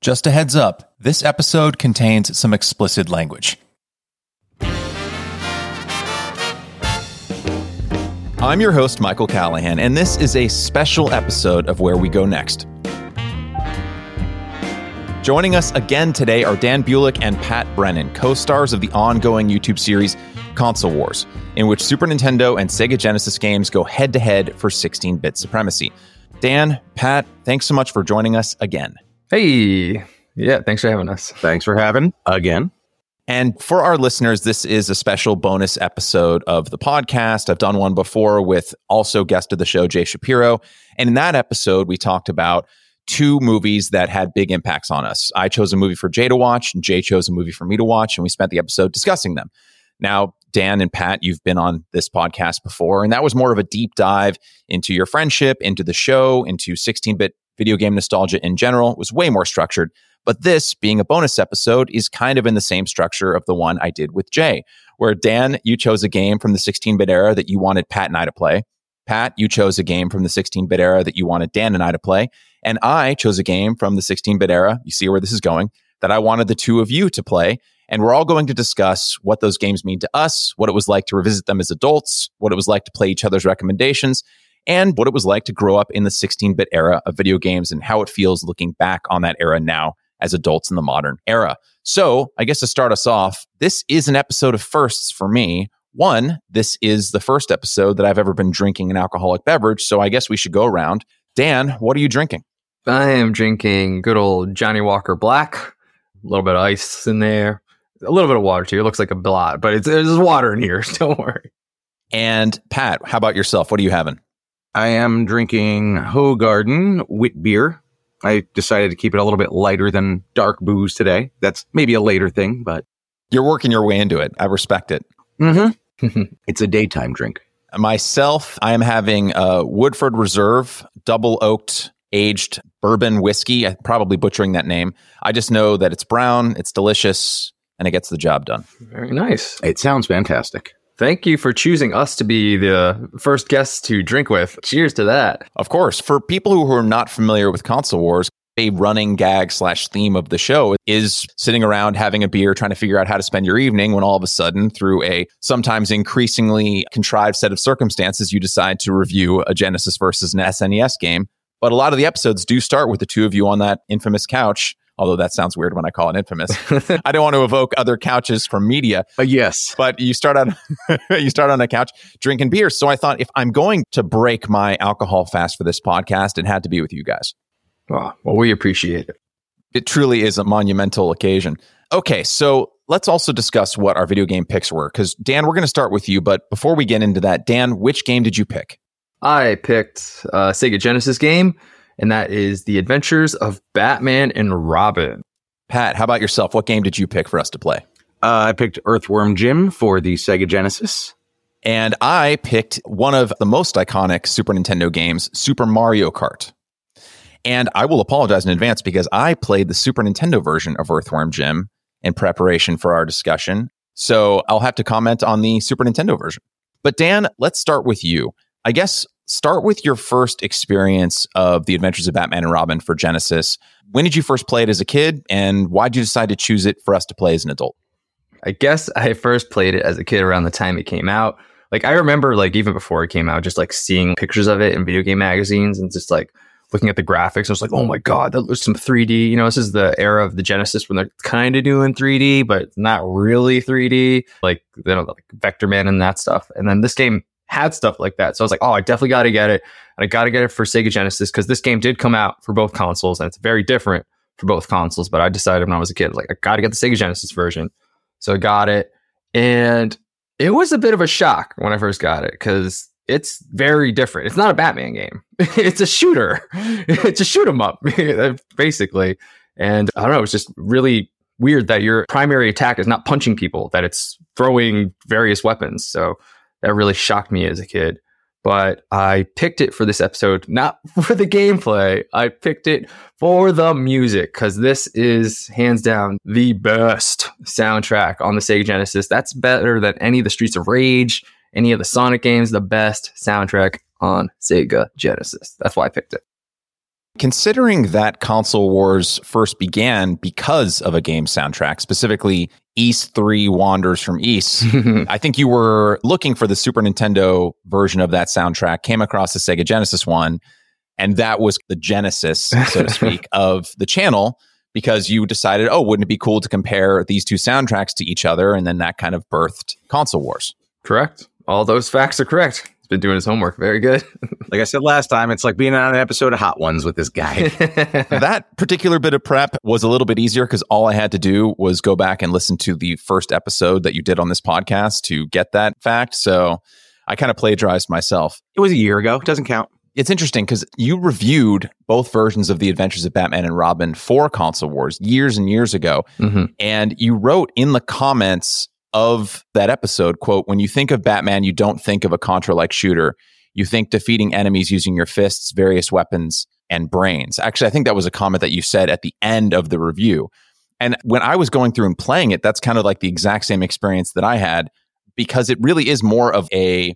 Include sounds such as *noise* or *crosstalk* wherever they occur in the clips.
Just a heads up this episode contains some explicit language. I'm your host, Michael Callahan, and this is a special episode of Where We Go Next. Joining us again today are Dan Bulich and Pat Brennan, co stars of the ongoing YouTube series Console Wars, in which Super Nintendo and Sega Genesis games go head to head for 16 bit supremacy. Dan, Pat, thanks so much for joining us again. Hey, yeah, thanks for having us. Thanks for having again. And for our listeners, this is a special bonus episode of the podcast. I've done one before with also guest of the show, Jay Shapiro. And in that episode, we talked about two movies that had big impacts on us. I chose a movie for Jay to watch, and Jay chose a movie for me to watch, and we spent the episode discussing them. Now, Dan and Pat, you've been on this podcast before, and that was more of a deep dive into your friendship, into the show, into 16 bit video game nostalgia in general. Was way more structured. But this, being a bonus episode, is kind of in the same structure of the one I did with Jay, where Dan, you chose a game from the 16 bit era that you wanted Pat and I to play. Pat, you chose a game from the 16 bit era that you wanted Dan and I to play. And I chose a game from the 16 bit era. You see where this is going that I wanted the two of you to play. And we're all going to discuss what those games mean to us, what it was like to revisit them as adults, what it was like to play each other's recommendations, and what it was like to grow up in the 16 bit era of video games and how it feels looking back on that era now as adults in the modern era. So, I guess to start us off, this is an episode of firsts for me. One, this is the first episode that I've ever been drinking an alcoholic beverage. So, I guess we should go around. Dan, what are you drinking? I am drinking good old Johnnie Walker Black, a little bit of ice in there, a little bit of water too. It looks like a blot, but it's there's water in here. *laughs* Don't worry. And Pat, how about yourself? What are you having? I am drinking Hoegaarden wit beer. I decided to keep it a little bit lighter than dark booze today. That's maybe a later thing, but you're working your way into it. I respect it. Mm-hmm. *laughs* it's a daytime drink. Myself, I am having a Woodford Reserve double oaked aged bourbon whiskey. I'm probably butchering that name. I just know that it's brown, it's delicious, and it gets the job done. Very nice. It sounds fantastic. Thank you for choosing us to be the first guests to drink with. Cheers to that. Of course. For people who are not familiar with console wars, a running gag slash theme of the show is sitting around having a beer, trying to figure out how to spend your evening when all of a sudden, through a sometimes increasingly contrived set of circumstances, you decide to review a Genesis versus an SNES game. But a lot of the episodes do start with the two of you on that infamous couch although that sounds weird when I call it infamous. *laughs* I don't want to evoke other couches from media. Uh, yes, but you start on *laughs* you start on a couch drinking beer. So I thought if I'm going to break my alcohol fast for this podcast, it had to be with you guys. Oh, well, we appreciate it. It truly is a monumental occasion. Okay, so let's also discuss what our video game picks were. Because Dan, we're going to start with you, but before we get into that, Dan, which game did you pick? I picked a Sega Genesis game and that is The Adventures of Batman and Robin. Pat, how about yourself? What game did you pick for us to play? Uh, I picked Earthworm Jim for the Sega Genesis. And I picked one of the most iconic Super Nintendo games, Super Mario Kart. And I will apologize in advance because I played the Super Nintendo version of Earthworm Jim in preparation for our discussion. So I'll have to comment on the Super Nintendo version. But Dan, let's start with you. I guess start with your first experience of the Adventures of Batman and Robin for Genesis. When did you first play it as a kid, and why did you decide to choose it for us to play as an adult? I guess I first played it as a kid around the time it came out. Like I remember, like even before it came out, just like seeing pictures of it in video game magazines and just like looking at the graphics. I was like, oh my god, that looks some 3D. You know, this is the era of the Genesis when they're kind of doing 3D, but not really 3D. Like you know, like Vectorman and that stuff. And then this game had stuff like that. So I was like, oh, I definitely got to get it. And I got to get it for Sega Genesis because this game did come out for both consoles and it's very different for both consoles. But I decided when I was a kid, like, I got to get the Sega Genesis version. So I got it. And it was a bit of a shock when I first got it because it's very different. It's not a Batman game, *laughs* it's a shooter, *laughs* it's a shoot 'em up, *laughs* basically. And I don't know, it's just really weird that your primary attack is not punching people, that it's throwing various weapons. So that really shocked me as a kid. But I picked it for this episode, not *laughs* for the gameplay. I picked it for the music because this is hands down the best soundtrack on the Sega Genesis. That's better than any of the Streets of Rage, any of the Sonic games, the best soundtrack on Sega Genesis. That's why I picked it. Considering that Console Wars first began because of a game soundtrack, specifically Ys 3 Wanders from Ys. *laughs* I think you were looking for the Super Nintendo version of that soundtrack, came across the Sega Genesis one, and that was the genesis, so to speak, *laughs* of the channel because you decided, oh, wouldn't it be cool to compare these two soundtracks to each other? And then that kind of birthed Console Wars. Correct. All those facts are correct been doing his homework. Very good. *laughs* like I said last time, it's like being on an episode of Hot Ones with this guy. *laughs* that particular bit of prep was a little bit easier because all I had to do was go back and listen to the first episode that you did on this podcast to get that fact. So I kind of plagiarized myself. It was a year ago. Doesn't count. It's interesting because you reviewed both versions of the Adventures of Batman and Robin for Console Wars years and years ago. Mm-hmm. And you wrote in the comments of that episode quote when you think of batman you don't think of a contra like shooter. You think defeating enemies using your fists various weapons and brains. Actually i think that was a comment that you said at the end of the review. And when i was going through and playing it that's kind of like the exact same experience that i had because it really is more of a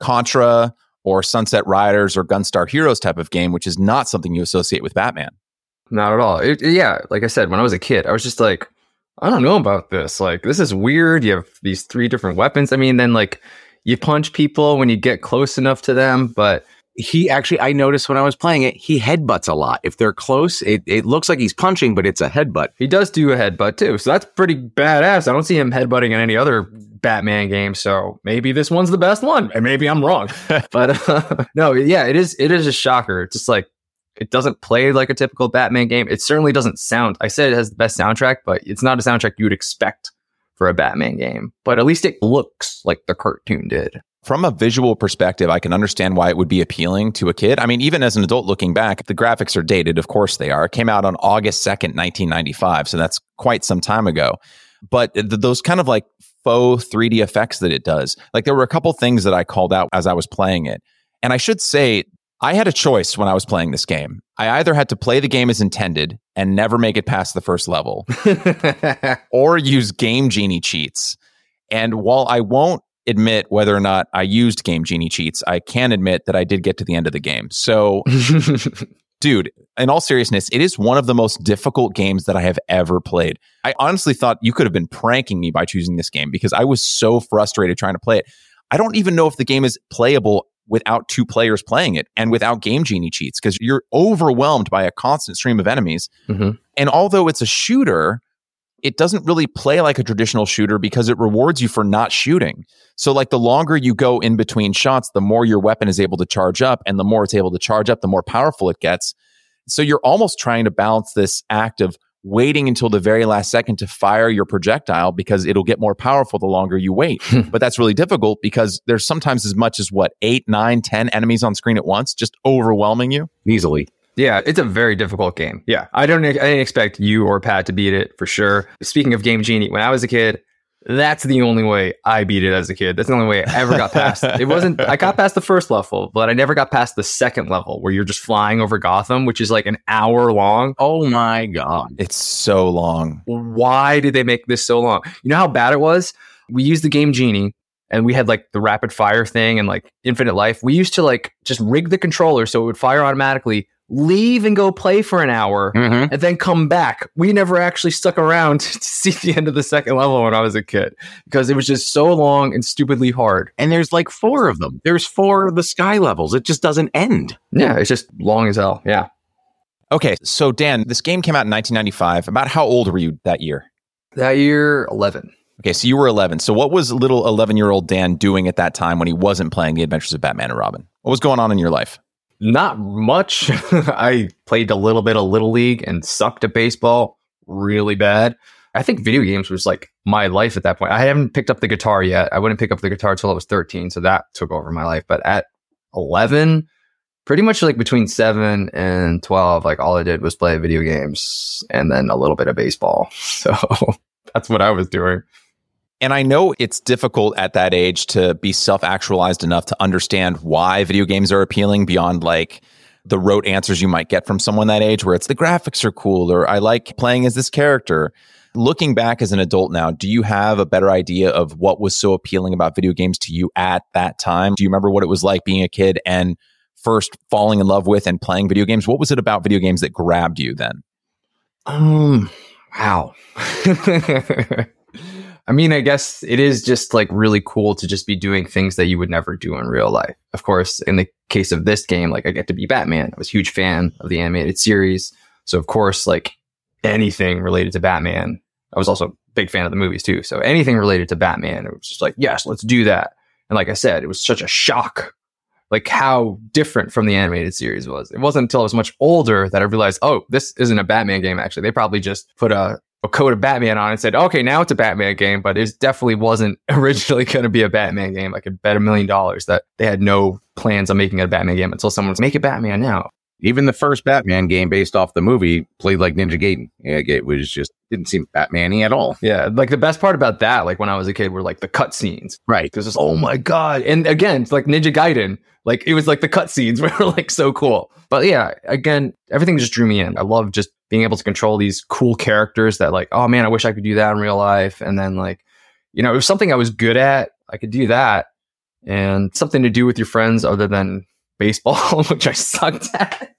contra or sunset riders or gunstar heroes type of game which is not something you associate with batman. Not at all. It, yeah like i said when i was a kid i was just like I don't know about this. Like, this is weird. You have these three different weapons. I mean, then like you punch people when you get close enough to them, but he actually I noticed when I was playing it, he headbutts a lot. If they're close, it, it looks like he's punching, but it's a headbutt. He does do a headbutt too. So that's pretty badass. I don't see him headbutting in any other Batman game. So maybe this one's the best one. And maybe I'm wrong. *laughs* but uh, *laughs* no, yeah, it is it is a shocker. It's just like it doesn't play like a typical Batman game. It certainly doesn't sound. I said it has the best soundtrack, but it's not a soundtrack you would expect for a Batman game. But at least it looks like the cartoon did. From a visual perspective, I can understand why it would be appealing to a kid. I mean, even as an adult looking back, the graphics are dated. Of course they are. It came out on August 2nd, 1995. So that's quite some time ago. But th- those kind of like faux 3D effects that it does, like there were a couple things that I called out as I was playing it. And I should say, I had a choice when I was playing this game. I either had to play the game as intended and never make it past the first level, *laughs* or use Game Genie cheats. And while I won't admit whether or not I used Game Genie cheats, I can admit that I did get to the end of the game. So, *laughs* dude, in all seriousness, it is one of the most difficult games that I have ever played. I honestly thought you could have been pranking me by choosing this game because I was so frustrated trying to play it. I don't even know if the game is playable without two players playing it and without game genie cheats because you're overwhelmed by a constant stream of enemies. Mm-hmm. And although it's a shooter, it doesn't really play like a traditional shooter because it rewards you for not shooting. So, like, the longer you go in between shots, the more your weapon is able to charge up. And the more it's able to charge up, the more powerful it gets. So, you're almost trying to balance this act of waiting until the very last second to fire your projectile because it'll get more powerful the longer you wait. *laughs* Hmm. but that's really difficult because there's sometimes as much as what, eight, nine, ten enemies on screen at once, just overwhelming you easily. Yeah, it's a very difficult game. Yeah, I don't. I didn't expect you or Pat to beat it for sure. Speaking of Game Genie, when I was a kid, that's the only way I beat it as a kid. That's the only way I ever got past. it wasn't. I got past the first level, but I never got past the second level where you're just flying over Gotham, which is like an hour long. Oh my god, it's so long. Why did they make this so long? You know how bad it was. We used the game Genie, and we had like the rapid fire thing and like infinite life. We used to like just rig the controller so it would fire automatically leave and go play for an hour mm-hmm. and then come back. We never actually stuck around *laughs* to see the end of the second level when I was a kid because it was just so long and stupidly hard. And there's like four of them. There's four of the sky levels. It just doesn't end. Yeah, it's just long as hell. Yeah. Okay, so Dan, this game came out in 1995. About how old were you that year? That year, 11. Okay, so you were 11. So what was little 11 year old Dan doing at that time when he wasn't playing The Adventures of Batman and Robin? What was going on in your life? Not much. *laughs* I played a little bit of Little League and sucked at baseball really bad. I think video games was like my life at that point. I haven't picked up the guitar yet. I wouldn't pick up the guitar until I was 13. So that took over my life. But at 11, pretty much like between 7 and 12, like all I did was play video games and then a little bit of baseball. *laughs* So *laughs* that's what I was doing. And I know it's difficult at that age to be self actualized enough to understand why video games are appealing beyond like the rote answers you might get from someone that age, where it's the graphics are cool or I like playing as this character. Looking back as an adult now, do you have a better idea of what was so appealing about video games to you at that time? Do you remember what it was like being a kid and first falling in love with and playing video games? What was it about video games that grabbed you then? Um, wow. *laughs* I mean, I guess it is just like really cool to just be doing things that you would never do in real life. Of course, in the case of this game, like I get to be Batman. I was a huge fan of the animated series. So of course, like anything related to Batman, I was also a big fan of the movies too. So anything related to Batman, it was just like, yes, let's do that. And like I said, it was such a shock, like how different from the animated series was. It wasn't until I was much older that I realized, oh, this isn't a Batman game. Actually, they probably just put a a code of Batman on and said, okay, now it's a Batman game, but it definitely wasn't *laughs* originally going to be a Batman game. I could bet a million dollars that they had no plans on making it a Batman game until someone was make a Batman now. Even the first Batman game based off the movie played like Ninja Gaiden. It was just didn't seem Batman-y at all. Yeah, like the best part about that, like when I was a kid, were like the cutscenes. Right. Because it's oh my god, and again, it's like Ninja Gaiden. Like it was like the cutscenes *laughs* were like so cool. But yeah, again, everything just drew me in. I love just being able to control these cool characters that like, oh man, I wish I could do that in real life. And then like, you know, it was something I was good at. I could do that and something to do with your friends other than baseball, *laughs* which I sucked at.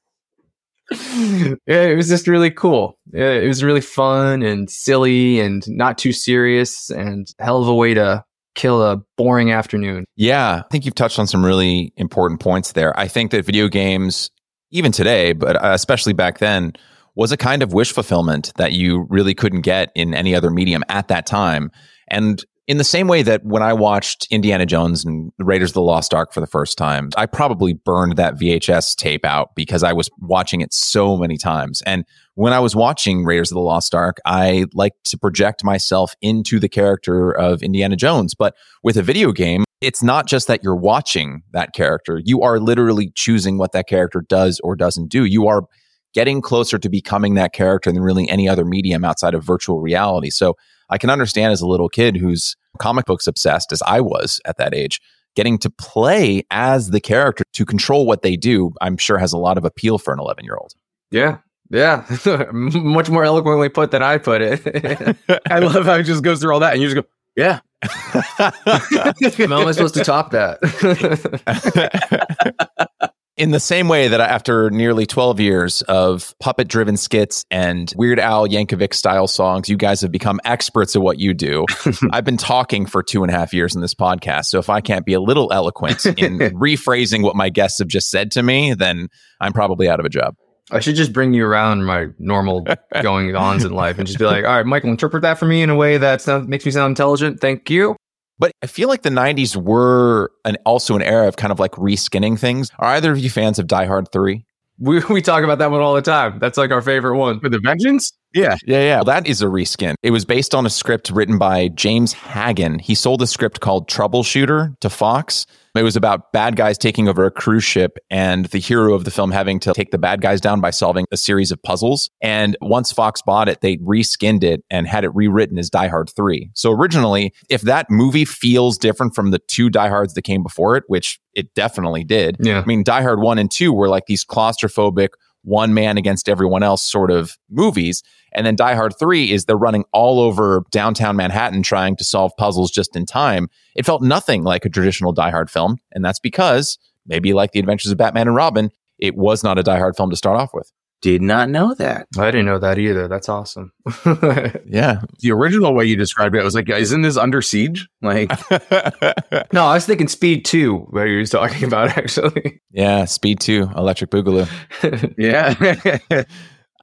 *laughs* yeah, it was just really cool. It was really fun and silly and not too serious and hell of a way to kill a boring afternoon. Yeah, I think you've touched on some really important points there. I think that video games, even today, but uh, especially back then, was a kind of wish fulfillment that you really couldn't get in any other medium at that time. And in the same way that when I watched Indiana Jones and Raiders of the Lost Ark for the first time, I probably burned that VHS tape out because I was watching it so many times. And when I was watching Raiders of the Lost Ark, I like to project myself into the character of Indiana Jones. But with a video game, it's not just that you're watching that character. You are literally choosing what that character does or doesn't do. You are getting closer to becoming that character than really any other medium outside of virtual reality. So I can understand as a little kid who's comic books obsessed as I was at that age, getting to play as the character to control what they do, I'm sure has a lot of appeal for an 11 year old. Yeah. Yeah. *laughs* Much more eloquently put than I put it. *laughs* I love how it just goes through all that and you just go, yeah. *laughs* How am I supposed to top that? In the same way that after nearly 12 years of puppet driven skits and Weird Al Yankovic style songs, you guys have become experts at what you do. *laughs* I've been talking for two and a half years in this podcast. So if I can't be a little eloquent in *laughs* rephrasing what my guests have just said to me, then I'm probably out of a job. I should just bring you around my normal *laughs* going ons in life and just be like, all right, Michael, interpret that for me in a way that sounds, makes me sound intelligent. Thank you. But I feel like the 90s were an, also an era of kind of like reskinning things. Are either of you fans of Die Hard 3? We, we talk about that one all the time. That's like our favorite one. With the Vengeance? Yeah. Yeah, yeah. Well, that is a reskin. It was based on a script written by James Hagen. He sold a script called Troubleshooter to Fox. It was about bad guys taking over a cruise ship and the hero of the film having to take the bad guys down by solving a series of puzzles. And once Fox bought it, they reskinned it and had it rewritten as Die Hard 3. So originally, if that movie feels different from the two Die Hards that came before it, which it definitely did. Yeah. I mean, Die Hard 1 and 2 were like these claustrophobic, one man against everyone else sort of movies. And then Die Hard 3 is they're running all over downtown Manhattan trying to solve puzzles just in time. It felt nothing like a traditional Die Hard film. And that's because, maybe like The Adventures of Batman and Robin, it was not a Die Hard film to start off with. Did not know that. I didn't know that either. That's awesome. *laughs* yeah. The original way you described it, I was like, isn't this under siege? Like, *laughs* no, I was thinking Speed 2, where you was talking about *laughs* actually. Yeah, Speed 2, Electric Boogaloo. yeah.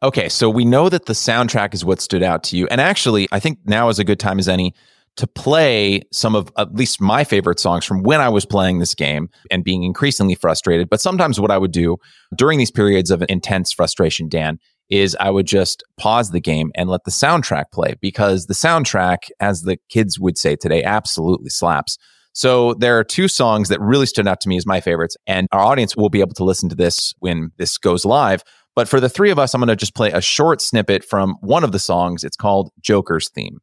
okay, so we know that the soundtrack is what stood out to you. And actually, I think now is a good time as any to play some of at least my favorite songs from when I was playing this game and being increasingly frustrated. But sometimes what I would do during these periods of intense frustration, Dan, is I would just pause the game and let the soundtrack play because the soundtrack, as the kids would say today, absolutely slaps. So there are two songs that really stood out to me as my favorites, and our audience will be able to listen to this when this goes live. But for the three of us, I'm going to just play a short snippet from one of the songs. It's called Joker's Theme.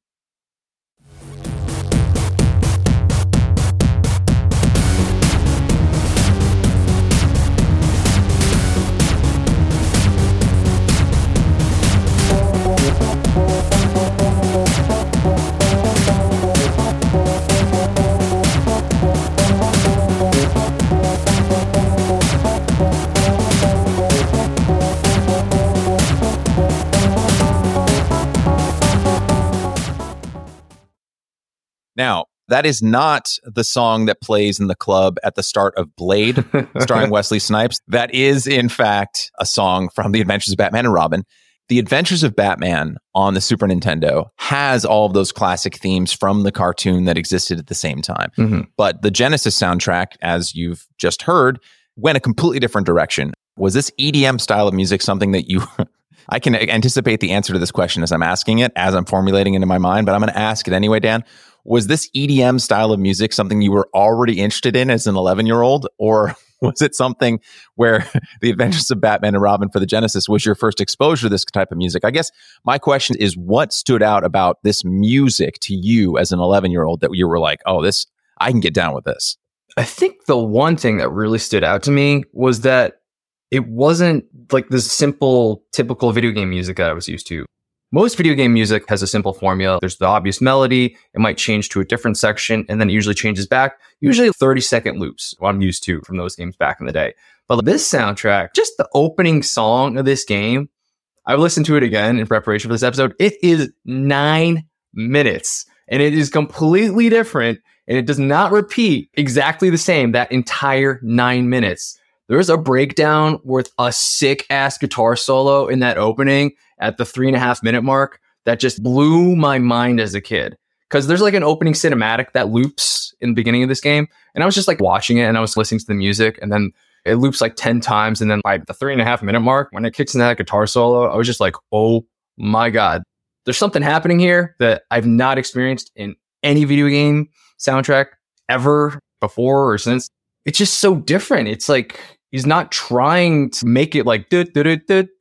Now, that is not the song that plays in the club at the start of Blade, starring *laughs* Wesley Snipes. That is, in fact, a song from The Adventures of Batman and Robin. The Adventures of Batman on the Super Nintendo has all of those classic themes from the cartoon that existed at the same time. Mm-hmm. But the Genesis soundtrack, as you've just heard, went a completely different direction. Was this EDM style of music something that you *laughs* I can anticipate the answer to this question as I'm asking it, as I'm formulating it in my mind, but I'm going to ask it anyway, Dan. Was this EDM style of music something you were already interested in as an 11 year old, or *laughs* was it something where *laughs* the Adventures of Batman and Robin for the Genesis was your first exposure to this type of music? I guess my question is, what stood out about this music to you as an 11 year old that you were like, oh, this I can get down with this? I think the one thing that really stood out to me was that it wasn't like the simple, typical video game music that I was used to. Most video game music has a simple formula. There's the obvious melody. It might change to a different section and then it usually changes back. Usually 30 second loops, what I'm used to from those games back in the day. But this soundtrack, just the opening song of this game, I've listened to it again in preparation for this episode. It is nine minutes and it is completely different and it does not repeat exactly the same that entire nine minutes. There's a breakdown with a sick ass guitar solo in that opening at the three and a half minute mark that just blew my mind as a kid. Cause there's like an opening cinematic that loops in the beginning of this game. And I was just like watching it and I was listening to the music and then it loops like 10 times. And then by the three and a half minute mark, when it kicks into that guitar solo, I was just like, oh my God, there's something happening here that I've not experienced in any video game soundtrack ever before or since. It's just so different. It's like he's not trying to make it like you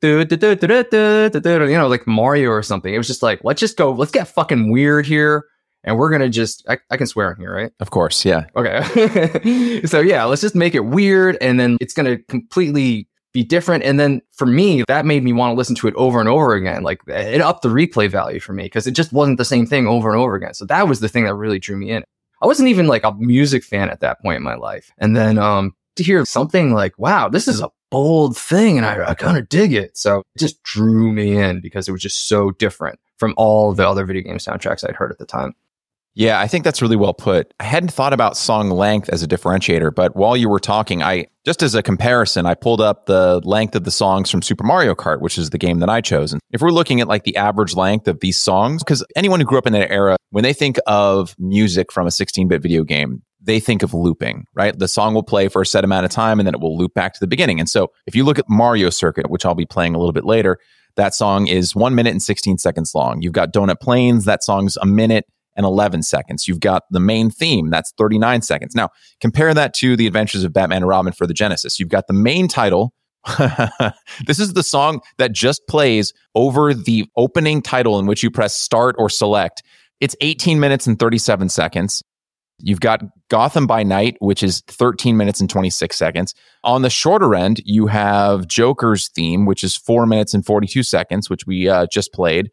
know like Mario or something. It was just like let's just go, let's get fucking weird here, and we're gonna just I, I can swear in here, right? Of course, yeah. Okay, so yeah, let's just make it weird, and then it's gonna completely be different. And then for me, that made me want to listen to it over and over again. Like it upped the replay value for me because it just wasn't the same thing over and over again. So that was the thing that really drew me in. I wasn't even like a music fan at that point in my life. And then um, to hear something like, wow, this is a bold thing and I, I kind of dig it. So it just drew me in because it was just so different from all the other video game soundtracks I'd heard at the time. Yeah, I think that's really well put. I hadn't thought about song length as a differentiator, but while you were talking, I just as a comparison, I pulled up the length of the songs from Super Mario Kart, which is the game that I chose. And if we're looking at like the average length of these songs, because anyone who grew up in that era, when they think of music from a 16 bit video game, they think of looping, right? The song will play for a set amount of time and then it will loop back to the beginning. And so if you look at Mario Circuit, which I'll be playing a little bit later, that song is one minute and 16 seconds long. You've got Donut Plains, that song's a minute and 11 seconds. You've got the main theme, that's 39 seconds. Now, compare that to The Adventures of Batman and Robin for the Genesis. You've got the main title. *laughs* this is the song that just plays over the opening title in which you press start or select. It's 18 minutes and 37 seconds. You've got Gotham by Night, which is 13 minutes and 26 seconds. On the shorter end, you have Joker's theme, which is four minutes and 42 seconds, which we uh, just played.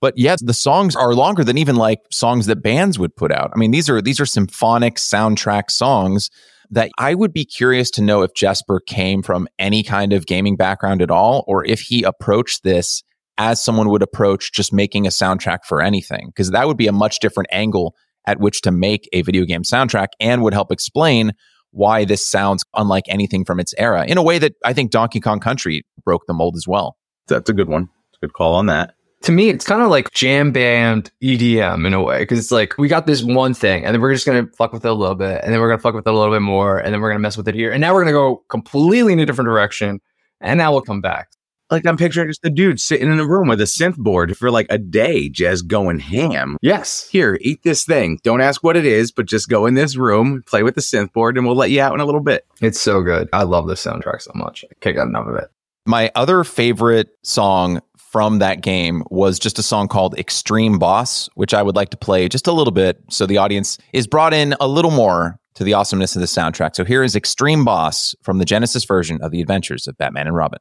But yet the songs are longer than even like songs that bands would put out. I mean, these are these are symphonic soundtrack songs that I would be curious to know if Jesper came from any kind of gaming background at all, or if he approached this as someone would approach just making a soundtrack for anything, because that would be a much different angle at which to make a video game soundtrack and would help explain why this sounds unlike anything from its era in a way that I think Donkey Kong Country broke the mold as well. That's a good one. It's a Good call on that to me, it's kind of like jam band EDM in a way. Cause it's like, we got this one thing and then we're just going to fuck with it a little bit. And then we're going to fuck with it a little bit more. And then we're going to mess with it here. And now we're going to go completely in a different direction. And now we'll come back. Like I'm picturing just a dude sitting in a room with a synth board for like a day, just going ham. Yes. Here, eat this thing. Don't ask what it is, but just go in this room, play with the synth board, and we'll let you out in a little bit. It's so good. I love this soundtrack so much. I can't get enough of it. My other favorite song from that game was just a song called Extreme Boss, which I would like to play just a little bit so the audience is brought in a little more to the awesomeness of the soundtrack. So here is Extreme Boss from the Genesis version of The Adventures of Batman and Robin.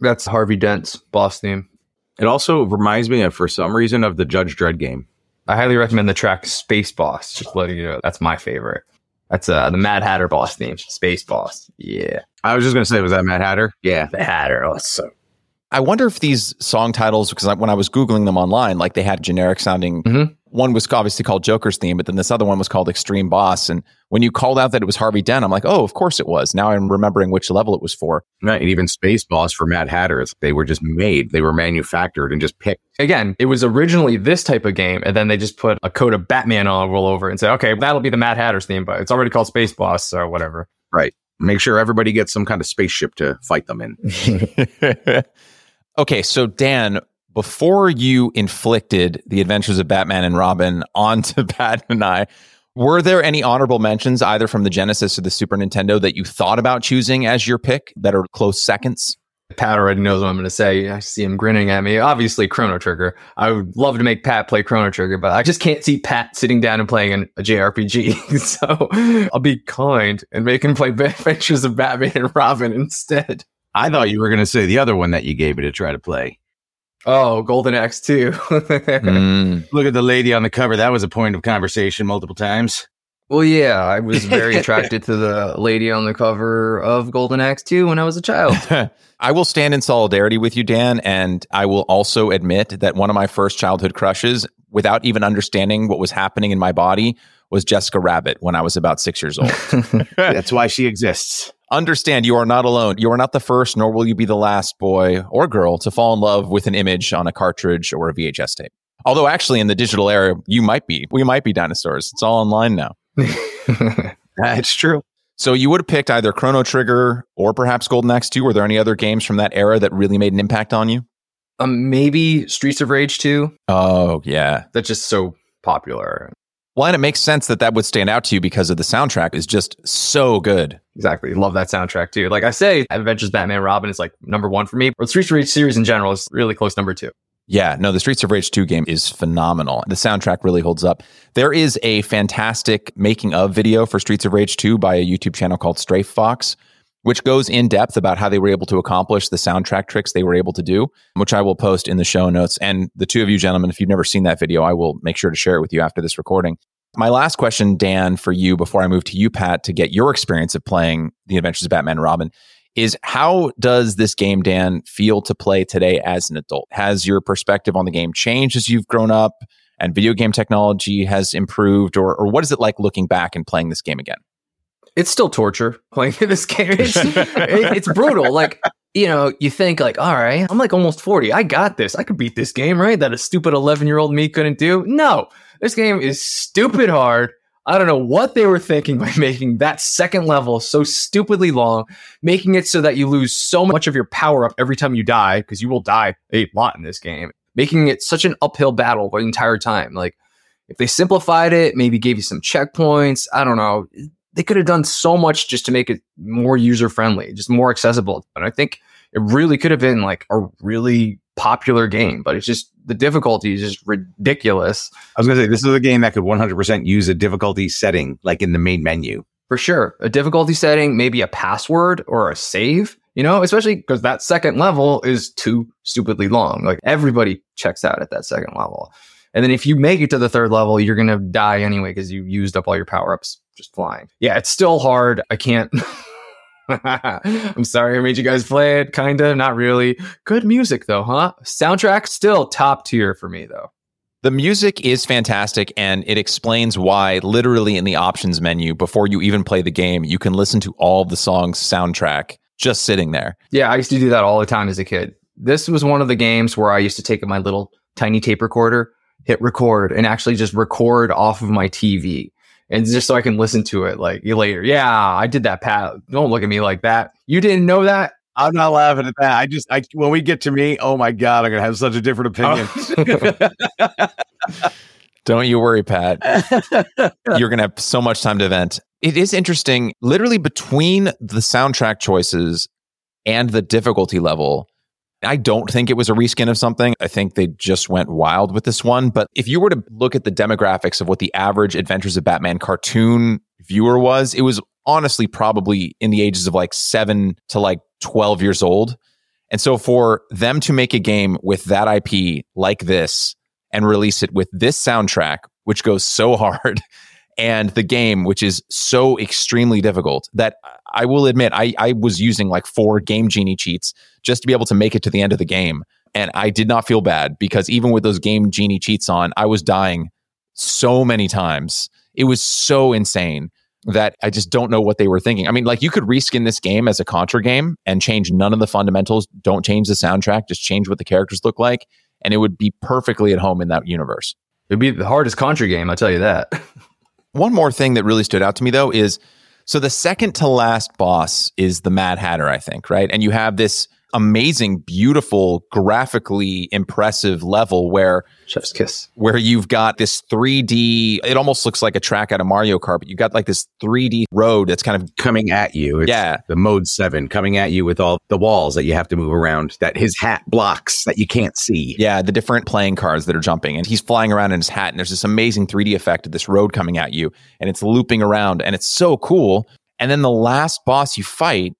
That's Harvey Dent's boss theme. It also reminds me of, for some reason, of the Judge Dredd game. I highly recommend the track Space Boss. Just letting you know, that's my favorite. That's uh, the Mad Hatter boss theme, Space Boss. Yeah. I was just going to say, was that Mad Hatter? Yeah. The Hatter. Oh, so I wonder if these song titles, because when I was Googling them online, like they had generic sounding. Mhm. One was obviously called Joker's theme, but then this other one was called Extreme Boss. And when you called out that it was Harvey Dent, I'm like, oh, of course it was. Now I'm remembering which level it was for. Right. And even Space Boss for Mad Hatter, it's, they were just made, they were manufactured and just picked. again, it was originally this type of game, and then they just put a coat of Batman on a roll over and say, okay, that'll be the Mad Hatter's theme, but it's already called Space Boss or whatever. Right. Make sure everybody gets some kind of spaceship to fight them in. *laughs* okay, so Dan, before you inflicted the adventures of Batman and Robin onto *laughs* Pat and I, were there any honorable mentions either from the Genesis or the Super Nintendo that you thought about choosing as your pick that are close seconds? Pat already knows what I'm going to say. I see him grinning at me. Obviously, Chrono Trigger. I would love to make Pat play Chrono Trigger, but I just can't see Pat sitting down and playing an, a JRPG. *laughs* so I'll be kind and make him play *laughs* Adventures of Batman and Robin instead. I thought you were going to say the other one that you gave me to try to play. Oh, Golden Axe 2. Mm. *laughs* Look at the lady on the cover. That was a point of conversation multiple times. Well, yeah, I was very *laughs* attracted to the lady on the cover of Golden Axe 2 when I was a child. *laughs* I will stand in solidarity with you, Dan, and I will also admit that one of my first childhood crushes, without even understanding what was happening in my body, was Jessica Rabbit when I was about six years old. That's why she exists. Understand, you are not alone. You are not the first, nor will you be the last boy or girl to fall in love with an image on a cartridge or a VHS tape. Although, actually, in the digital era, you might be. We might be dinosaurs. It's all online now. *laughs* That's true. So you would have picked either Chrono Trigger or perhaps Golden Axe 2. Were there any other games from that era that really made an impact on you? um, maybe Streets of Rage 2. Oh, yeah. That's just so popular. Well, and it makes sense that that would stand out to you because of the soundtrack is just so good. Exactly. Love that soundtrack too. Like I say, Adventures Batman Robin is like number one for me. Or Streets of Rage series in general is really close number two. Yeah, no, the Streets of Rage 2 game is phenomenal. The soundtrack really holds up. There is a fantastic making of video for Streets of Rage 2 by a YouTube channel called Strafefox, which goes in depth about how they were able to accomplish the soundtrack tricks they were able to do, which I will post in the show notes. And the two of you gentlemen, if you've never seen that video, I will make sure to share it with you after this recording. My last question, Dan, for you before I move to you, Pat, to get your experience of playing The Adventures of Batman and Robin is how does this game, Dan, feel to play today as an adult? Has your perspective on the game changed as you've grown up and video game technology has improved, or, or what is it like looking back and playing this game again? It's still torture *laughs* playing this game. It's, *laughs* it- it's brutal. Like, you know, you think like, all right, I'm like almost 40. I got this. I could beat this game, right? That a stupid 11 year old me couldn't do. No, this game is stupid hard. I don't know what they were thinking by *laughs* making that second level so stupidly long, making it so that you lose so much of your power up every time you die, because you will die a lot in this game, making it such an uphill battle the entire time. Like, if they simplified it, maybe gave you some checkpoints, I don't know. They could have done so much just to make it more user friendly, just more accessible. And I think it really could have been like a really popular game, but it's just the difficulty is just ridiculous. I was going to say, this is a game that could 100% use a difficulty setting, like in the main menu. For sure. A difficulty setting, maybe a password or a save, you know, especially because that second level is too stupidly long. Like everybody checks out at that second level. And then if you make it to the third level, you're going to die anyway because you used up all your power ups just flying. Yeah, it's still hard. I can't. *laughs* *laughs* I'm sorry I made you guys play it. Kinda, not really. Good music though, huh? Soundtrack still top tier for me though. The music is fantastic and it explains why, literally, in the options menu, before you even play the game, you can listen to all the song's soundtrack just sitting there. Yeah, I used to do that all the time as a kid. This was one of the games where I used to take my little tiny tape recorder, hit record, and actually just record off of my TV. And just so I can listen to it like you later. Yeah, I did that, Pat. Don't look at me like that. You didn't know that? I'm not laughing at that. I just, I when we get to me, oh my god, I'm gonna have such a different *laughs* oh. opinion. *laughs* Don't you worry, Pat. *laughs* You're going to have so much time to vent. It is interesting, literally between the soundtrack choices and the difficulty level. I don't think it was a reskin of something. I think they just went wild with this one. But if you were to look at the demographics of what the average Adventures of Batman cartoon viewer was, it was honestly probably in the ages of like seven to like 12 years old. And so for them to make a game with that IP like this and release it with this soundtrack, which goes so *laughs* hard, and the game, which is so extremely difficult that I will admit I, I was using like four game genie cheats just to be able to make it to the end of the game. And I did not feel bad because even with those game genie cheats on, I was dying so many times. It was so insane that I just don't know what they were thinking. I mean, like you could reskin this game as a Contra game and change none of the fundamentals, don't change the soundtrack, just change what the characters look like, and it would be perfectly at home in that universe. It'd be the hardest Contra game, I'll tell you that. *laughs* One more thing that really stood out to me though is so the second to last boss is the Mad Hatter, I think, right? And you have this amazing, beautiful, graphically impressive level where Chef's kiss. where you've got this 3D. It almost looks like a track out of Mario Kart, but you've got like this 3D road that's kind of coming at you. It's Yeah. The mode seven coming at you with all the walls that you have to move around that his hat blocks that you can't see. yeah the different playing cards that are jumping, and he's flying around in his hat, and there's this amazing 3D effect of this road coming at you, and it's looping around, and it's so cool. And then the last boss you fight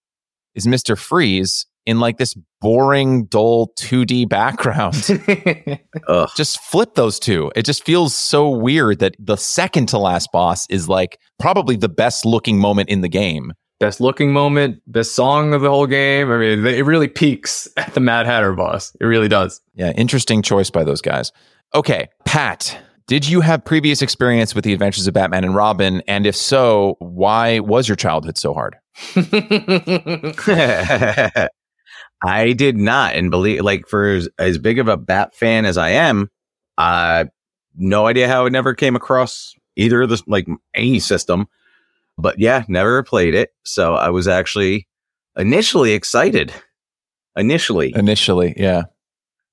is Mister Freeze in like this boring, dull 2D background. *laughs* Just flip those two. It just feels so weird that the second to last boss is like probably the best looking moment in the game. best looking moment, best song of the whole game. I mean, it really peaks at the Mad Hatter boss. It really does. Yeah, interesting choice by those guys. Okay, Pat, did you have previous experience with the adventures of Batman and Robin? And if so, why was your childhood so hard? *laughs* I did not, and believe like for as, as big of a Bat fan as I am, uh, no idea how it never came across either of the like any system. But yeah, never played it, so I was actually initially excited. Initially, Initially, yeah.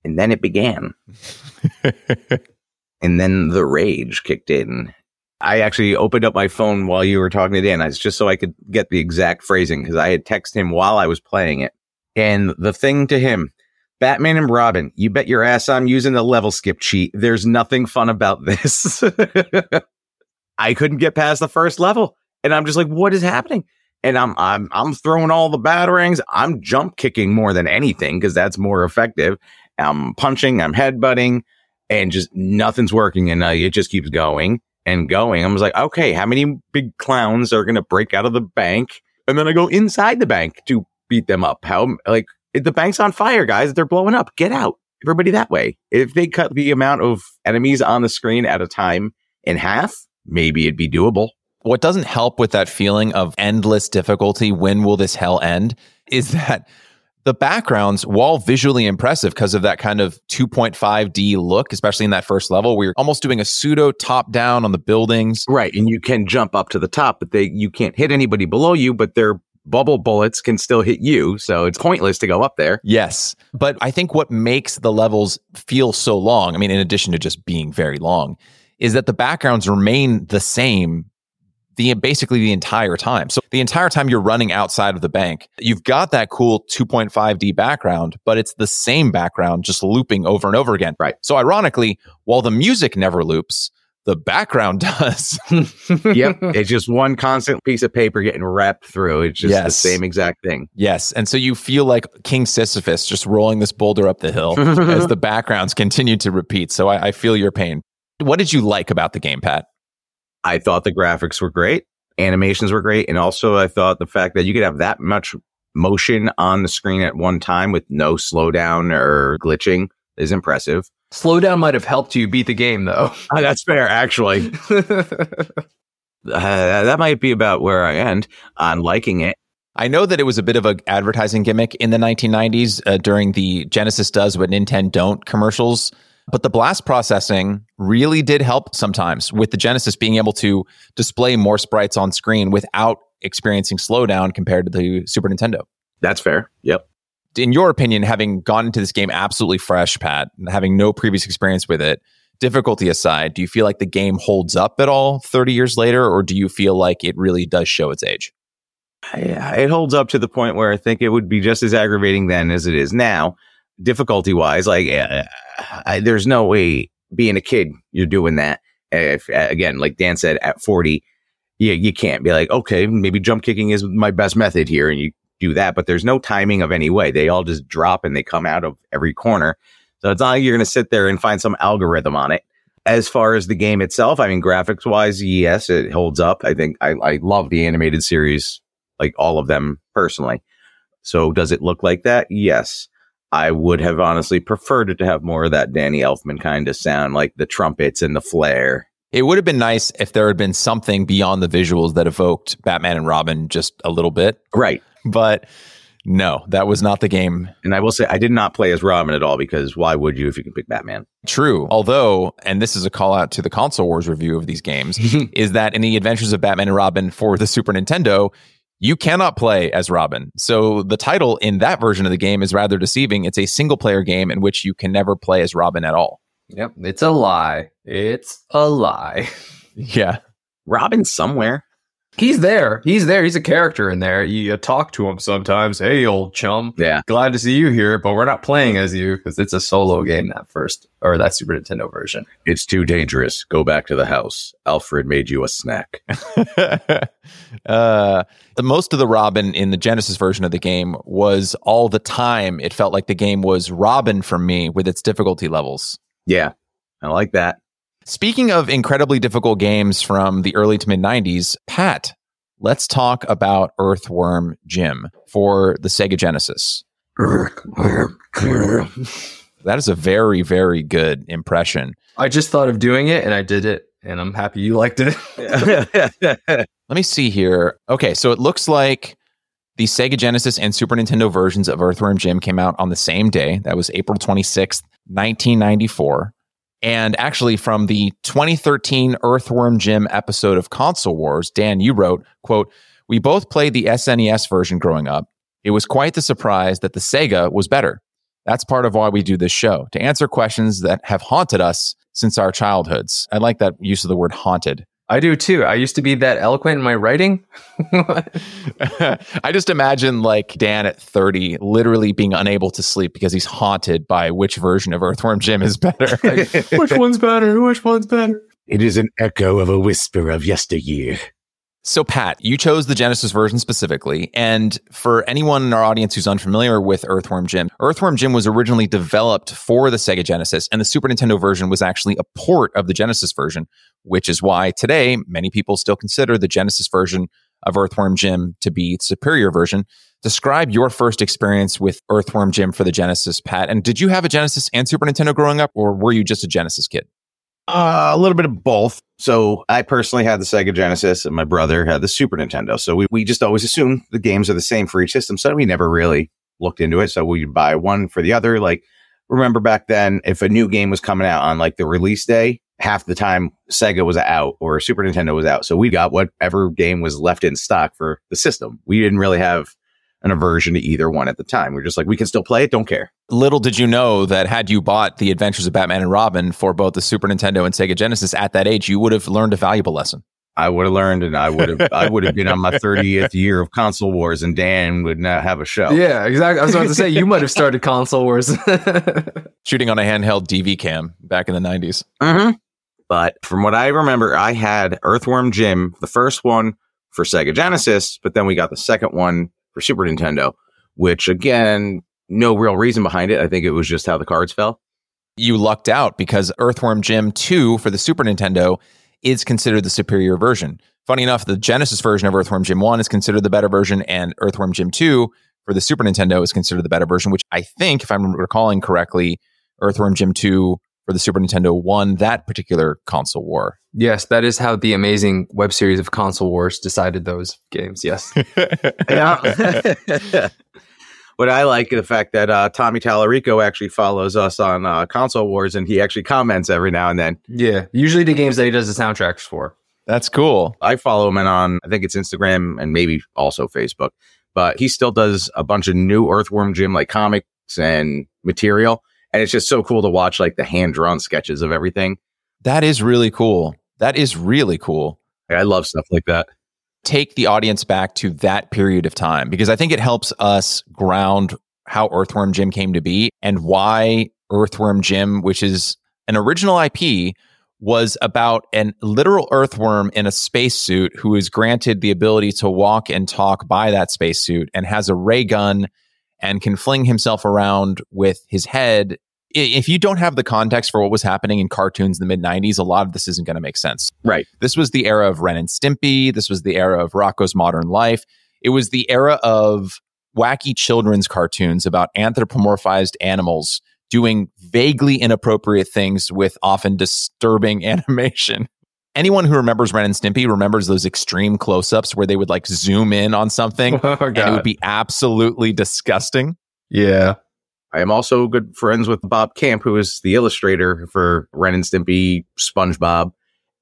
and then it began, *laughs* and then the rage kicked in. I actually opened up my phone while you were talking to Dan. Just so I could get the exact phrasing because I had texted him while I was playing it. And the thing to him, Batman and Robin, you bet your ass I'm using the level skip cheat. There's nothing fun about this. *laughs* I couldn't get past the first level. And I'm just like, what is happening? And I'm I'm I'm throwing all the batarangs. I'm jump kicking more than anything because that's more effective. I'm punching, I'm headbutting, and just nothing's working. And uh, it just keeps going and going. I was like, okay, how many big clowns are to break out of the bank? And then I go inside the bank to beat them up. How, like, the bank's on fire, guys. They're blowing up. Get out. Everybody that way. If they cut the amount of enemies on the screen at a time in half, maybe it'd be doable. what doesn't help with that feeling of endless difficulty, when will this hell end, is that the backgrounds, while visually impressive because of that kind of 2.5D look, especially in that first level where you're almost doing a pseudo top down on the buildings. Right. And you can jump up to the top, but they, you can't hit anybody below you, but their bubble bullets can still hit you. So it's pointless to go up there. Yes. But I think what makes the levels feel so long, I mean, in addition to just being very long, is that the backgrounds remain the same the basically the entire time. So the entire time you're running outside of the bank, you've got that cool 2.5D background, but it's the same background just looping over and over again. Right. So ironically, while the music never loops, the background *laughs* does. yep. *laughs* It's just one constant piece of paper getting wrapped through. It's just the same exact thing. yes. And so you feel like King Sisyphus just rolling this boulder up the hill as *laughs* the backgrounds continue to repeat. So I, I feel your pain. What did you like about the game, Pat? I thought the graphics were great, animations were great, and also I thought the fact that you could have that much motion on the screen at one time with no slowdown or glitching is impressive. Slowdown might have helped you beat the game, though. Oh, *laughs* that's fair, actually. *laughs* Uh, that might be about where I end on liking it. I know that it was a bit of an advertising gimmick in the 1990s uh, during the Genesis does what Nintendo don't commercials. But the blast processing really did help sometimes with the Genesis being able to display more sprites on screen without experiencing slowdown compared to the Super Nintendo. That's fair. Yep. In your opinion, having gone into this game absolutely fresh, Pat, having no previous experience with it, difficulty aside, do you feel like the game holds up at all 30 years later, or do you feel like it really does show its age? Yeah, it holds up to the point where I think it would be just as aggravating then as it is now, difficulty wise. Like, uh, I, there's no way being a kid you're doing that. If again, like Dan said, at 40, you you can't be like, okay, maybe jump kicking is my best method here, and you do that, but there's no timing of any way. They all just drop and they come out of every corner. So it's not like you're going to sit there and find some algorithm on it. As far as the game itself, I mean, graphics wise, yes, it holds up. I think I, I love the animated series, like all of them personally. So does it look like that? Yes. I would have honestly preferred it to have more of that Danny Elfman kind of sound, like the trumpets and the flare. It would have been nice if there had been something beyond the visuals that evoked Batman and Robin just a little bit. Right. But no, that was not the game. And I will say, I did not play as Robin at all because why would you if you can pick Batman? True. Although, and this is a call out to the console wars review of these games, *laughs* is that in the Adventures of Batman and Robin for the Super Nintendo, you cannot play as Robin. So the title in that version of the game is rather deceiving. It's a single player game in which you can never play as Robin at all. Yep, it's a lie. It's a lie. *laughs* Yeah. Robin somewhere. He's there. He's there. He's a character in there. You, you talk to him sometimes. Hey, old chum. Yeah. Glad to see you here, but we're not playing as you because it's a solo game. That first or that Super Nintendo version. It's too dangerous. Go back to the house. Alfred made you a snack. *laughs* uh, the most of the Robin in the Genesis version of the game was all the time. It felt like the game was Robin for me with its difficulty levels. Yeah. I like that. Speaking of incredibly difficult games from the early to mid 90s, Pat, let's talk about Earthworm Jim for the Sega Genesis. That is a very, very good impression. I just thought of doing it and I did it, and I'm happy you liked it. *laughs* Let me see here. Okay, so it looks like the Sega Genesis and Super Nintendo versions of Earthworm Jim came out on the same day. That was April 26th, 1994. And actually, from the 2013 Earthworm Jim episode of Console Wars, Dan, you wrote, quote, We both played the SNES version growing up. It was quite the surprise that the Sega was better. That's part of why we do this show, to answer questions that have haunted us since our childhoods. I like that use of the word haunted. I do too. I used to be that eloquent in my writing. *laughs* I just imagine like Dan at 30 literally being unable to sleep because he's haunted by which version of Earthworm Jim is better. *laughs* Which one's better? Which one's better? It is an echo of a whisper of yesteryear. So, Pat, you chose the Genesis version specifically. And for anyone in our audience who's unfamiliar with Earthworm Jim, Earthworm Jim was originally developed for the Sega Genesis, and the Super Nintendo version was actually a port of the Genesis version, which is why today many people still consider the Genesis version of Earthworm Jim to be the superior version. Describe your first experience with Earthworm Jim for the Genesis, Pat. And did you have a Genesis and Super Nintendo growing up, or were you just a Genesis kid? Uh, a little bit of both. So I personally had the Sega Genesis and my brother had the Super Nintendo. So we, we just always assumed the games are the same for each system. So we never really looked into it. So we'd buy one for the other. Like, remember back then, if a new game was coming out on like the release day, half the time Sega was out or Super Nintendo was out. So we got whatever game was left in stock for the system. We didn't really have an aversion to either one at the time. We're just like, we can still play it. Don't care. Little did you know that had you bought the Adventures of Batman and Robin for both the Super Nintendo and Sega Genesis at that age, you would have learned a valuable lesson. I would have learned, and I would have, I would have been on my *laughs* 30th year of console wars, and Dan would not have a show. Yeah, exactly. I was about to say you might have started console wars. *laughs* Shooting on a handheld DV cam back in the 90s. Mm-hmm. But from what I remember, I had Earthworm Jim, the first one for Sega Genesis, but then we got the second one for Super Nintendo, which again, no real reason behind it. I think it was just how the cards fell. You lucked out because Earthworm Jim 2 for the Super Nintendo is considered the superior version. Funny enough, the Genesis version of Earthworm Jim 1 is considered the better version, and Earthworm Jim 2 for the Super Nintendo is considered the better version, which I think, if I'm recalling correctly, Earthworm Jim 2 for the Super Nintendo won that particular console war. yes, that is how the amazing web series of console wars decided those games. Yes. *laughs* Yeah. *laughs* but I like is the fact that uh, Tommy Tallarico actually follows us on uh, console wars, and he actually comments every now and then. yeah. Usually the games that he does the soundtracks for. That's cool. I follow him and on I think it's Instagram and maybe also Facebook. But he still does a bunch of new Earthworm Jim like comics and material. And it's just so cool to watch like the hand drawn sketches of everything. That is really cool. That is really cool. I love stuff like that. Take the audience back to that period of time because I think it helps us ground how Earthworm Jim came to be and why Earthworm Jim, which is an original IP, was about an literal earthworm in a spacesuit who is granted the ability to walk and talk by that spacesuit and has a ray gun and can fling himself around with his head. If you don't have the context for what was happening in cartoons in the mid 90s, a lot of this isn't going to make sense. Right. This was the era of Ren and Stimpy. This was the era of Rocko's Modern Life. It was the era of wacky children's cartoons about anthropomorphized animals doing vaguely inappropriate things with often disturbing *laughs* animation. Anyone who remembers Ren and Stimpy remembers those extreme close ups where they would like zoom in on something *laughs* Oh, and it would be absolutely disgusting. yeah. I am also good friends with Bob Camp, who is the illustrator for Ren and Stimpy, SpongeBob,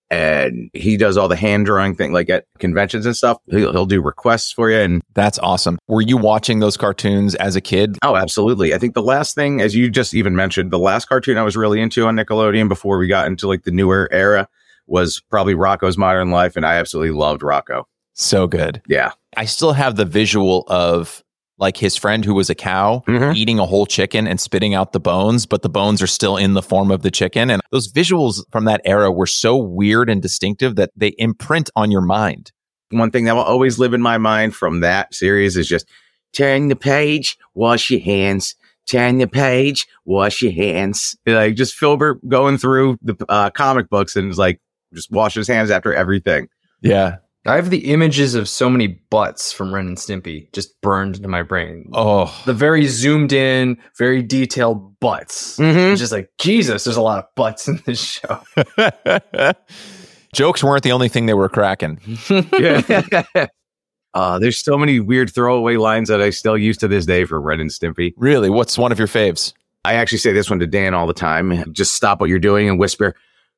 and he does all the hand drawing thing, like at conventions and stuff. He'll, he'll do requests for you, and That's awesome. Were you watching those cartoons as a kid? oh, absolutely. I think the last thing, as you just even mentioned, the last cartoon I was really into on Nickelodeon before we got into like the newer era was probably Rocko's Modern Life, and I absolutely loved Rocko. So good. Yeah, I still have the visual of like his friend who was a cow Mhm. eating a whole chicken and spitting out the bones, but the bones are still in the form of the chicken. And those visuals from that era were so weird and distinctive that they imprint on your mind. one thing that will always live in my mind from that series is just turn the page, wash your hands. Turn the page, wash your hands. Like just Filbert going through the uh, comic books and is like just wash his hands after everything. Yeah. I have the images of so many butts from Ren and Stimpy just burned into my brain. Oh, The very zoomed in, very detailed butts. Mm-hmm. Just like, Jesus, there's a lot of butts in this show. *laughs* *laughs* jokes weren't the only thing they were cracking. yeah. *laughs* uh, there's so many weird throwaway lines that I still use to this day for Ren and Stimpy. Really? What's one of your faves? I actually say this one to Dan all the time. Just stop what you're doing and whisper,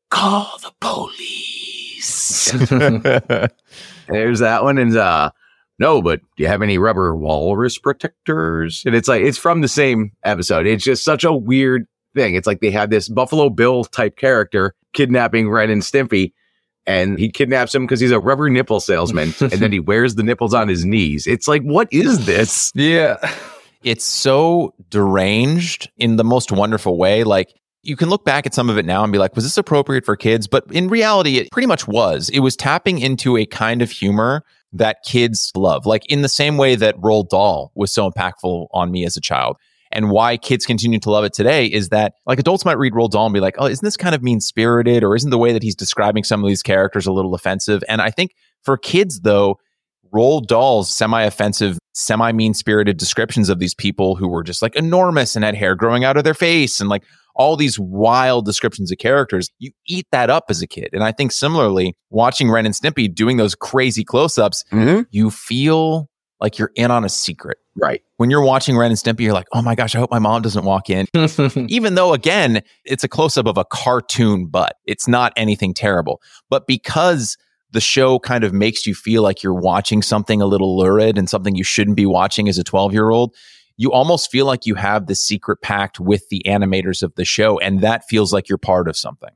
call the police. *laughs* There's that one. And uh no, but do you have any rubber walrus protectors? And it's like it's from the same episode. It's just such a weird thing. It's like they had this Buffalo Bill type character kidnapping Ren and Stimpy, and he kidnaps him because he's a rubber nipple salesman, *laughs* and then he wears the nipples on his knees. It's like, what is this? yeah. it's so deranged in the most wonderful way. Like you can look back at some of it now and be like, was this appropriate for kids? But in reality, it pretty much was. It was tapping into a kind of humor that kids love, like in the same way that Roald Dahl was so impactful on me as a child. And why kids continue to love it today is that like adults might read Roald Dahl and be like, oh, isn't this kind of mean spirited? Or isn't the way that he's describing some of these characters a little offensive? And I think for kids, though, Roald Dahl's semi offensive, semi mean spirited descriptions of these people who were just like enormous and had hair growing out of their face and like all these wild descriptions of characters, you eat that up as a kid. And I think similarly, watching Ren and Stimpy doing those crazy close ups, Mm-hmm. you feel like you're in on a secret. Right. When you're watching Ren and Stimpy, you're like, oh my gosh, I hope my mom doesn't walk in. *laughs* Even though, again, it's a close up of a cartoon butt, it's not anything terrible. But because the show kind of makes you feel like you're watching something a little lurid and something you shouldn't be watching as a 12 year old, you almost feel like you have the secret pact with the animators of the show. And that feels like you're part of something.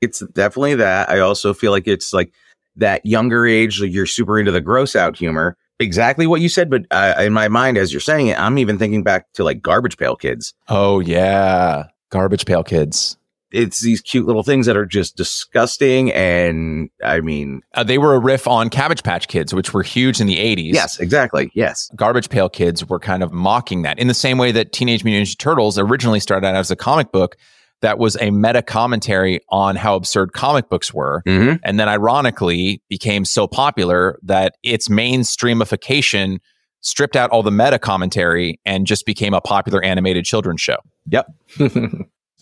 It's definitely that. I also feel like it's like that younger age, like you're super into the gross out humor. Exactly what you said, but uh, in my mind, as you're saying it, I'm even thinking back to like Garbage Pail Kids. Oh, yeah. Garbage Pail Kids. It's these cute little things that are just disgusting. And I mean, Uh, they were a riff on Cabbage Patch Kids, which were huge in the 80s. yes, exactly. Yes. Garbage Pail Kids were kind of mocking that in the same way that Teenage Mutant Ninja Turtles originally started out as a comic book that was a meta commentary on how absurd comic books were. Mm-hmm. And then ironically became so popular that its mainstreamification stripped out all the meta commentary and just became a popular animated children's show. *laughs*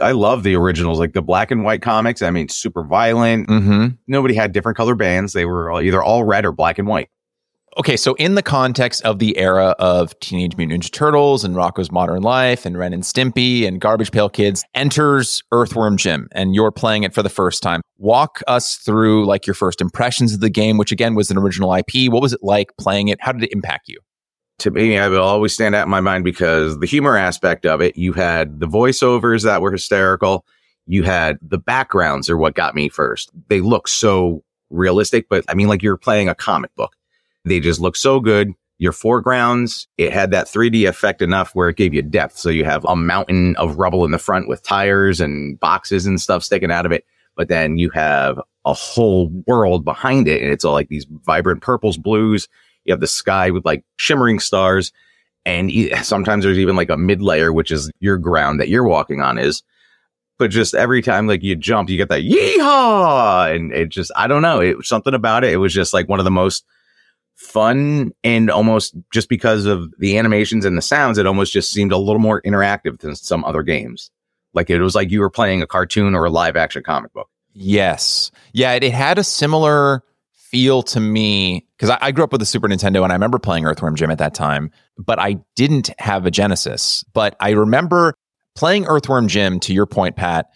I love the originals, like the black and white comics. I mean, super violent. Mm-hmm. Nobody had different color bands. They were either all red or black and white. Okay, so in the context of the era of Teenage Mutant Ninja Turtles and Rocko's Modern Life and Ren and Stimpy and Garbage Pail Kids enters Earthworm Jim and you're playing it for the first time. Walk us through like your first impressions of the game, which again was an original IP. What was it like playing it? How did it impact you? To me, I will always stand out in my mind because the humor aspect of it, you had the voiceovers that were hysterical. You had the backgrounds are what got me first. They look so realistic, but I mean, like you're playing a comic book. They just look so good. Your foregrounds, it had that 3D effect enough where it gave you depth. So you have a mountain of rubble in the front with tires and boxes and stuff sticking out of it. but then you have a whole world behind it. And it's all like these vibrant purples, blues. You have the sky with like shimmering stars. And *laughs* sometimes there's even like a mid layer, which is your ground that you're walking on is. But just every time like you jump, you get that yeehaw. And it just, I don't know. It was something about it. It was just like one of the most fun and almost just because of the animations and the sounds, it almost just seemed a little more interactive than some other games. Like it was like you were playing a cartoon or a live action comic book. Yes. Yeah, it, it had a similar feel to me because I, I grew up with a Super Nintendo and I remember playing Earthworm Jim at that time, but I didn't have a Genesis. But I remember playing Earthworm Jim, to your point, Pat,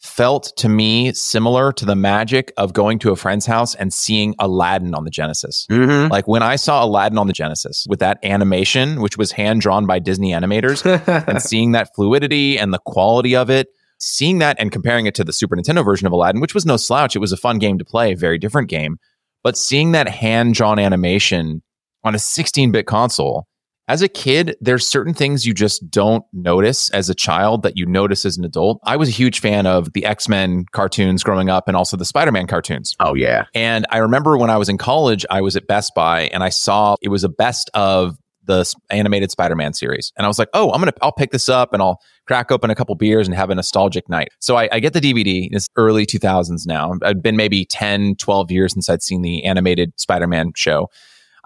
felt to me similar to the magic of going to a friend's house and seeing Aladdin on the Genesis. Mm-hmm. Like when I saw Aladdin on the Genesis with that animation, which was hand drawn by Disney animators, *laughs* and seeing that fluidity and the quality of it, seeing that and comparing it to the Super Nintendo version of Aladdin, which was no slouch. It was a fun game to play, very different game. But seeing that hand drawn animation on a 16 bit console, as a kid, there's certain things you just don't notice as a child that you notice as an adult. I was a huge fan of the X Men cartoons growing up and also the Spider Man cartoons. Oh, yeah. And I remember when I was in college, I was at Best Buy and I saw it was a best of the animated Spider-Man series. And I was like, oh, I'm gonna I'll pick this up and I'll crack open a couple beers and have a nostalgic night. So I, I get the DVD. It's early 2000s now. I'd been maybe 10, 12 years since I'd seen the animated Spider-Man show.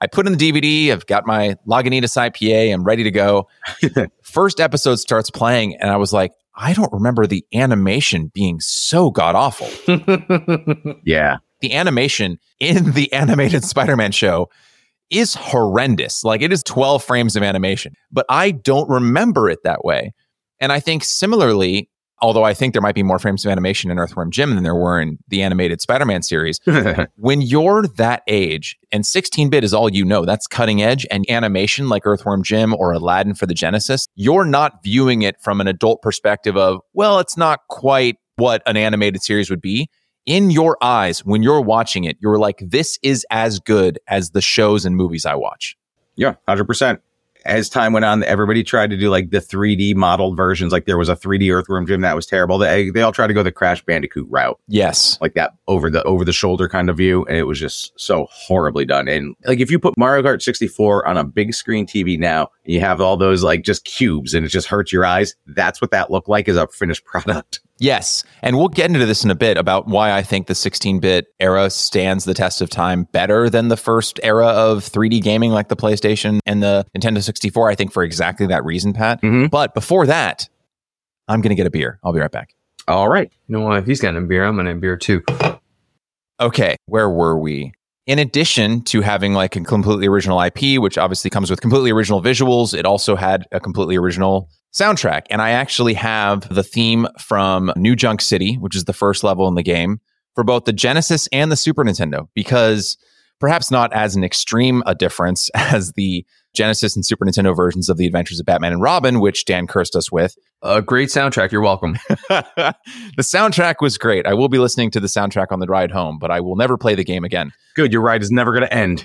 I put in the DVD. I've got my Lagunitas IPA. I'm ready to go. *laughs* First episode starts playing, and I was like, I don't remember the animation being so god awful *laughs* Yeah. the animation in the *laughs* animated Spider-Man show is horrendous. Like it is 12 frames of animation, but I don't remember it that way. And I think similarly, although I think there might be more frames of animation in Earthworm Jim than there were in the animated Spider-Man series, *laughs* when you're that age and 16-bit is all you know, that's cutting edge and animation like Earthworm Jim or Aladdin for the Genesis, you're not viewing it from an adult perspective of, well, it's not quite what an animated series would be in your eyes when you're watching it, you're like, this is as good as the shows and movies I watch. Yeah, hundred percent. As time went on, everybody tried to do like the 3D modeled versions. Like there was a 3D Earthworm Jim that was terrible. They they all tried to go the Crash Bandicoot route, Yes. like that over the over the shoulder kind of view, and it was just so horribly done. And like if you put Mario Kart 64 on a big screen TV now, you have all those like just cubes, and it just hurts your eyes. That's what that looked like as a finished *laughs* product. Yes. And we'll get into this in a bit about why I think the 16 bit era stands the test of time better than the first era of 3D gaming like the PlayStation and the Nintendo 64. I think for exactly that reason, Pat. Mhm. But before that, I'm going to get a beer. I'll be right back. All right. You know what? If he's getting a beer, I'm getting a beer too. Okay, where were we? In addition to having like a completely original IP, which obviously comes with completely original visuals, it also had a completely original soundtrack. And I actually have the theme from New Junk City, which is the first level in the game, for both the Genesis and the Super Nintendo, because perhaps not as an extreme a difference *laughs* as the Genesis and Super Nintendo versions of the Adventures of Batman and Robin, which Dan cursed us with. A great soundtrack. You're welcome. *laughs* the soundtrack was great. I will be listening to the soundtrack on the ride home, but I will never play the game again. Good. Your ride is never going to end.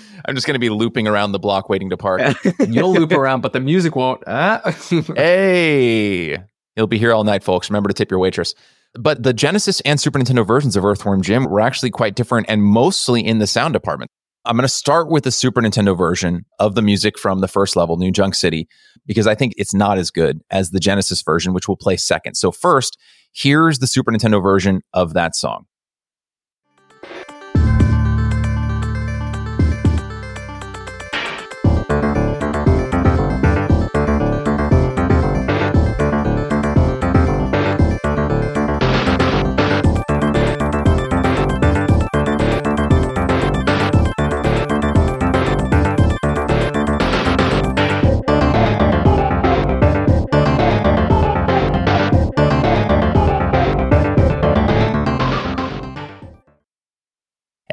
*laughs* I'm just going to be looping around the block waiting to park. *laughs* You'll loop around, but the music won't. Ah. *laughs* hey, you'll be here all night, folks. Remember to tip your waitress. But the Genesis and Super Nintendo versions of Earthworm Jim were actually quite different and mostly in the sound department. I'm going to start with the Super Nintendo version of the music from the first level, New Junk City, because I think it's not as good as the Genesis version, which we'll play second. So, first, here's the Super Nintendo version of that song.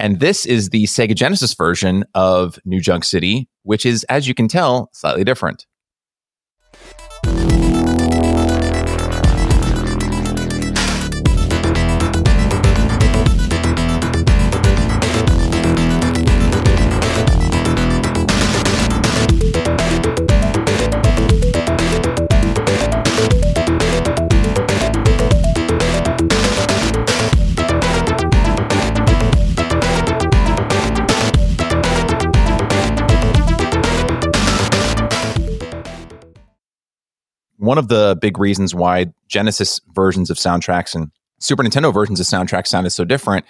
And this is the Sega Genesis version of New Junk City, which is, as you can tell, slightly different. One of the big reasons why Genesis versions of soundtracks and Super Nintendo versions of soundtracks sounded so different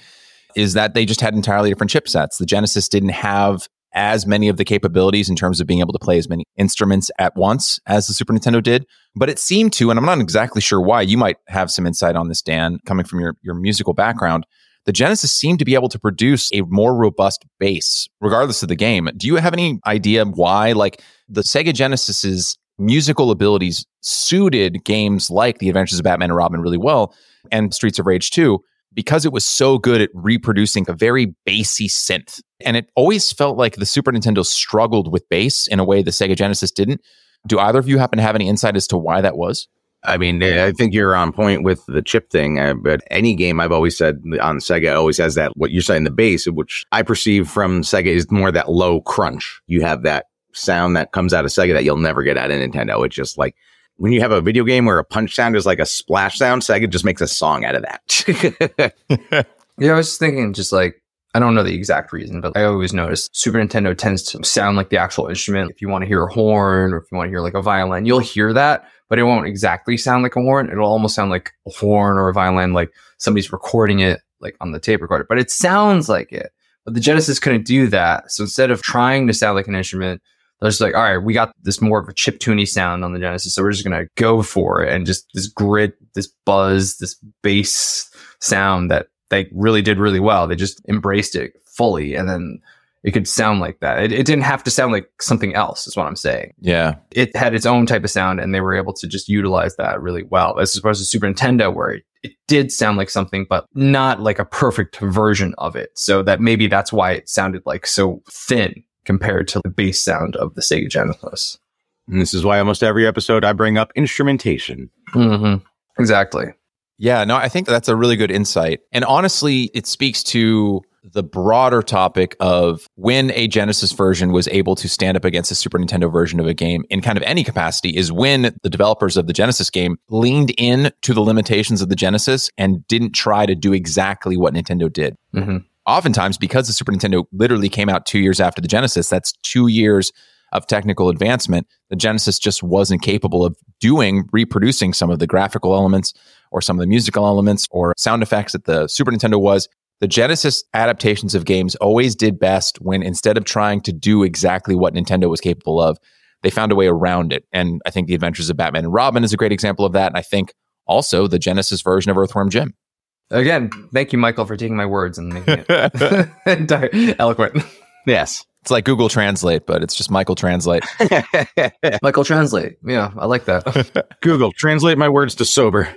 is that they just had entirely different chipsets. The Genesis didn't have as many of the capabilities in terms of being able to play as many instruments at once as the Super Nintendo did. But it seemed to, and I'm not exactly sure why, you might have some insight on this, Dan, coming from your, your musical background. The Genesis seemed to be able to produce a more robust bass, regardless of the game. Do you have any idea why? Like the Sega Genesis's musical abilities suited games like The Adventures of Batman and Robin really well, and Streets of Rage 2 because it was so good at reproducing a very bassy synth. And it always felt like the Super Nintendo struggled with bass in a way the Sega Genesis didn't. Do either of you happen to have any insight as to why that was? I mean, I think you're on point with the chip thing, uh, but any game I've always said on Sega always has that, what you're saying, the bass, which I perceive from Sega is more that low crunch. You have that sound that comes out of Sega that you'll never get out of Nintendo. It's just like when you have a video game where a punch sound is like a splash sound, Sega just makes a song out of that. *laughs* yeah, I was thinking, just like, I don't know the exact reason, but I always notice Super Nintendo tends to sound like the actual instrument. If you want to hear a horn or if you want to hear like a violin, you'll hear that, but it won't exactly sound like a horn. It'll almost sound like a horn or a violin, like somebody's recording it like on the tape recorder, but it sounds like it. But the Genesis couldn't do that. So instead of trying to sound like an instrument, they're just like, all right, we got this more of a chip tuney sound on the Genesis, so we're just gonna go for it and just this grit, this buzz, this bass sound that they really did really well. They just embraced it fully, and then it could sound like that. It, it didn't have to sound like something else. Is what I'm saying. Yeah, it had its own type of sound, and they were able to just utilize that really well. As opposed to Super Nintendo, where it, it did sound like something, but not like a perfect version of it. So that maybe that's why it sounded like so thin compared to the bass sound of the Sega Genesis. And this is why almost every episode I bring up instrumentation. Mm-hmm. Exactly. Yeah, no, I think that's a really good insight. And honestly, it speaks to the broader topic of when a Genesis version was able to stand up against a Super Nintendo version of a game in kind of any capacity is when the developers of the Genesis game leaned in to the limitations of the Genesis and didn't try to do exactly what Nintendo did. Mm-hmm oftentimes because the Super Nintendo literally came out two years after the Genesis, that's two years of technical advancement. The Genesis just wasn't capable of doing, reproducing some of the graphical elements or some of the musical elements or sound effects that the Super Nintendo was. The Genesis adaptations of games always did best when instead of trying to do exactly what Nintendo was capable of, they found a way around it. And I think The Adventures of Batman and Robin is a great example of that. And I think also the Genesis version of Earthworm Jim. Again, thank you, Michael, for taking my words and making it *laughs* eloquent. Yes. It's like Google Translate, but it's just Michael Translate. *laughs* Michael Translate. Yeah, I like that. *laughs* Google, translate my words to sober.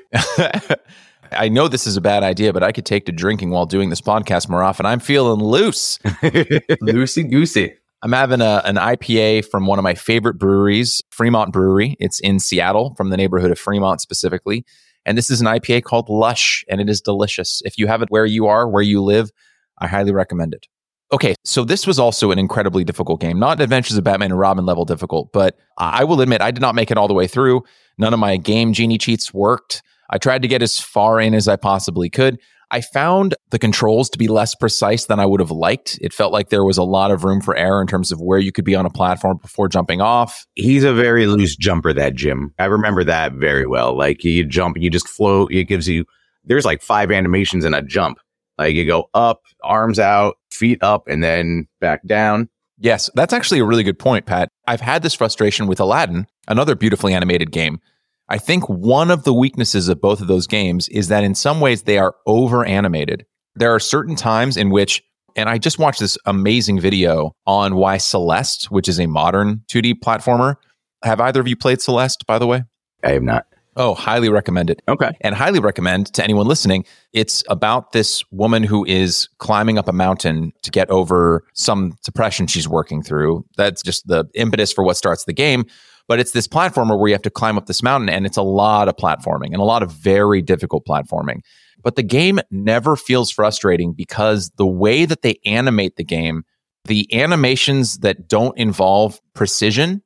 I know this is a bad idea, but I could take to drinking while doing this podcast more often. I'm feeling loose. Loosey goosey. I'm having a, an IPA from one of my favorite breweries, Fremont Brewery. It's in Seattle, from the neighborhood of Fremont specifically. And this is an IPA called Lush, and it is delicious. If you have it where you are, where you live, I highly recommend it. Okay, so this was also an incredibly difficult game. Not Adventures of Batman and Robin level difficult, but I will admit I did not make it all the way through. None of my game genie cheats worked. I tried to get as far in as I possibly could. I found the controls to be less precise than I would have liked. It felt like there was a lot of room for error in terms of where you could be on a platform before jumping off. He's a very loose jumper, that Jim. I remember that very well. Like you jump and you just float. It gives you, there's like five animations in a jump. Like you go up, arms out, feet up, and then back down. Yes, that's actually a really good point, Pat. I've had this frustration with Aladdin, another beautifully animated game. I think one of the weaknesses of both of those games is that in some ways they are over animated. There are certain times in which, and I just watched this amazing video on why Celeste, which is a modern 2D platformer. Have either of you played Celeste, by the way? I have not. Oh, highly recommend it. Okay. And highly recommend to anyone listening. It's about this woman who is climbing up a mountain to get over some depression she's working through. That's just the impetus for what starts the game. But it's this platformer where you have to climb up this mountain, and it's a lot of platforming and a lot of very difficult platforming. But the game never feels frustrating because the way that they animate the game, the animations that don't involve precision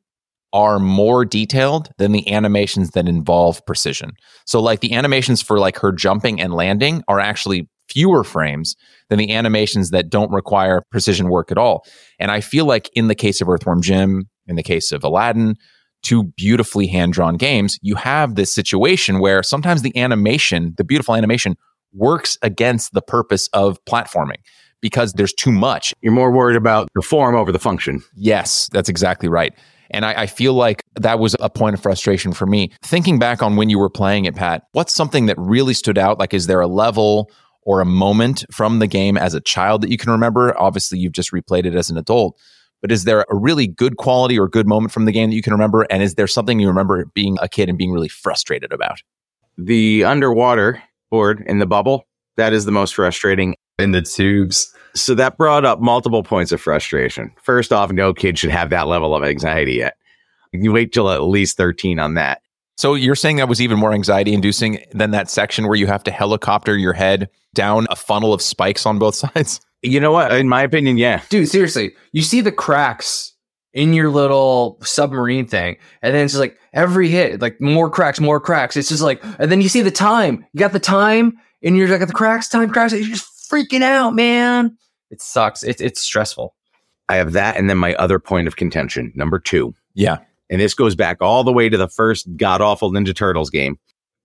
are more detailed than the animations that involve precision. So like the animations for like her jumping and landing are actually fewer frames than the animations that don't require precision work at all. And I feel like in the case of Earthworm Jim, in the case of Aladdin, two beautifully hand drawn games, you have this situation where sometimes the animation, the beautiful animation, works against the purpose of platforming because there's too much. You're more worried about the form over the function. Yes, that's exactly right. And I, I, feel like that was a point of frustration for me. Thinking back on when you were playing it, Pat, what's something that really stood out? Like, is there a level or a moment from the game as a child that you can remember? Obviously, you've just replayed it as an adult, but is there a really good quality or good moment from the game that you can remember? And is there something you remember being a kid and being really frustrated about? The underwater board in the bubble, that is the most frustrating. In the tubes. So that brought up multiple points of frustration. First off, no kid should have that level of anxiety yet. You wait till at least 13 on that. So you're saying that was even more anxiety inducing than that section where you have to helicopter your head down a funnel of spikes on both *laughs* sides? You know what? In my opinion, yeah. Dude, seriously, you see the cracks in your little submarine thing, and then it's just like every hit, like more cracks, more cracks. It's just like, and then you see the time. You got the time, and you're like, the cracks, time cracks. You're just freaking out, man. It sucks. It's it's stressful. I have that, and then my other point of contention, number two. Yeah, and this goes back all the way to the first god awful Ninja Turtles game.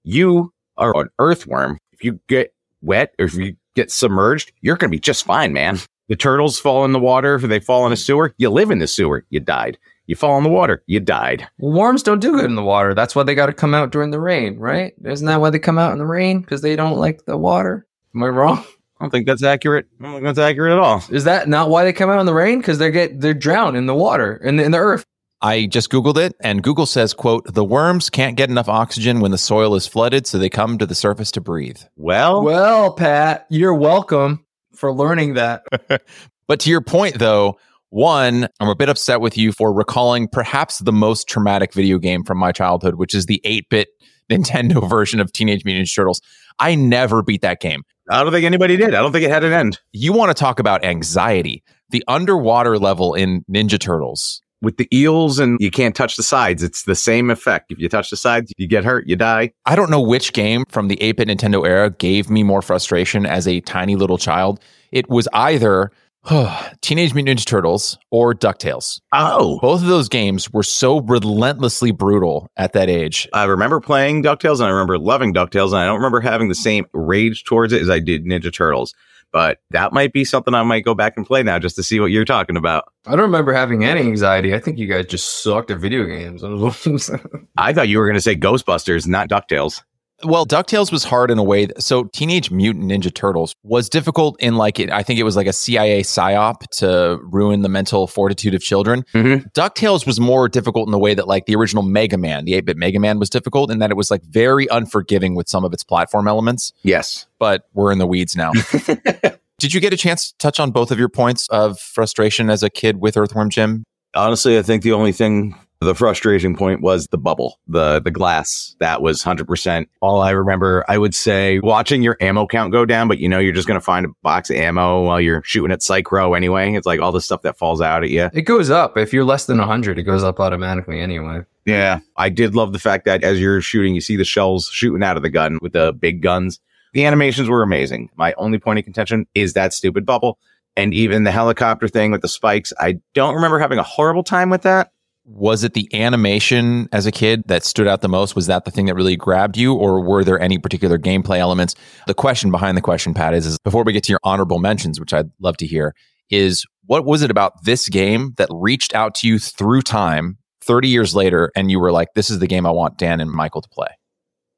You are an earthworm. If you get wet or if you get submerged, you're going to be just fine, man. The turtles fall in the water. If they fall in a sewer, you live in the sewer. You died. You fall in the water, you died. Well, worms don't do good in the water. That's why they got to come out during the rain, right? Isn't that why they come out in the rain? Because they don't like the water. Am I wrong? I don't think that's accurate. I don't think that's accurate at all. Is that not why they come out in the rain? Because they get they're drowned in the water in the, in the earth. I just googled it, and Google says, "quote The worms can't get enough oxygen when the soil is flooded, so they come to the surface to breathe." Well, well, Pat, you're welcome for learning that. *laughs* but to your point, though, one, I'm a bit upset with you for recalling perhaps the most traumatic video game from my childhood, which is the 8-bit *laughs* Nintendo version of Teenage Mutant Ninja Turtles. I never beat that game. I don't think anybody did. I don't think it had an end. You want to talk about anxiety. The underwater level in Ninja Turtles. With the eels and you can't touch the sides, it's the same effect. If you touch the sides, you get hurt, you die. I don't know which game from the 8 bit Nintendo era gave me more frustration as a tiny little child. It was either *sighs* Teenage Mutant Ninja Turtles or DuckTales. Oh. Both of those games were so relentlessly brutal at that age. I remember playing DuckTales and I remember loving DuckTales, and I don't remember having the same rage towards it as I did Ninja Turtles. But that might be something I might go back and play now just to see what you're talking about. I don't remember having any anxiety. I think you guys just sucked at video games. *laughs* I thought you were going to say Ghostbusters, not DuckTales. Well, DuckTales was hard in a way. That, so Teenage Mutant Ninja Turtles was difficult in like it, I think it was like a CIA psyop to ruin the mental fortitude of children. Mm-hmm. DuckTales was more difficult in the way that like the original Mega Man, the 8-bit Mega Man was difficult in that it was like very unforgiving with some of its platform elements. Yes. But we're in the weeds now. *laughs* Did you get a chance to touch on both of your points of frustration as a kid with Earthworm Jim? Honestly, I think the only thing the frustration point was the bubble, the the glass. That was 100% all I remember. I would say watching your ammo count go down, but you know you're just going to find a box of ammo while you're shooting at Psy-Crow anyway. It's like all the stuff that falls out at you. It goes up. If you're less than 100, it goes up automatically anyway. Yeah. I did love the fact that as you're shooting, you see the shells shooting out of the gun with the big guns. The animations were amazing. My only point of contention is that stupid bubble. And even the helicopter thing with the spikes, I don't remember having a horrible time with that was it the animation as a kid that stood out the most? Was that the thing that really grabbed you, or were there any particular gameplay elements? The question behind the question, Pat, is, is before we get to your honorable mentions, which I'd love to hear, is what was it about this game that reached out to you through time 30 years later and you were like, this is the game I want Dan and Michael to play?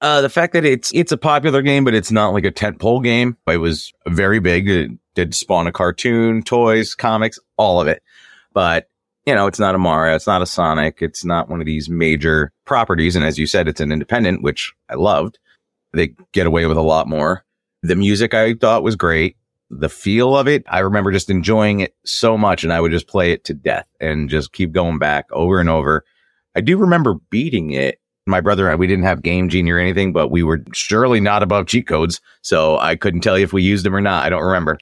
Uh, the fact that it's it's a popular game, but it's not like a tentpole game. It was very big. It did spawn a cartoon, toys, comics, all of it. But you know, it's not a Mario, it's not a Sonic, it's not one of these major properties. And as you said, it's an independent, which I loved. They get away with a lot more. The music I thought was great. The feel of it, I remember just enjoying it so much and I would just play it to death and just keep going back over and over. I do remember beating it. My brother and I, we didn't have Game Genie or anything, but we were surely not above cheat codes. So I couldn't tell you if we used them or not. I don't remember.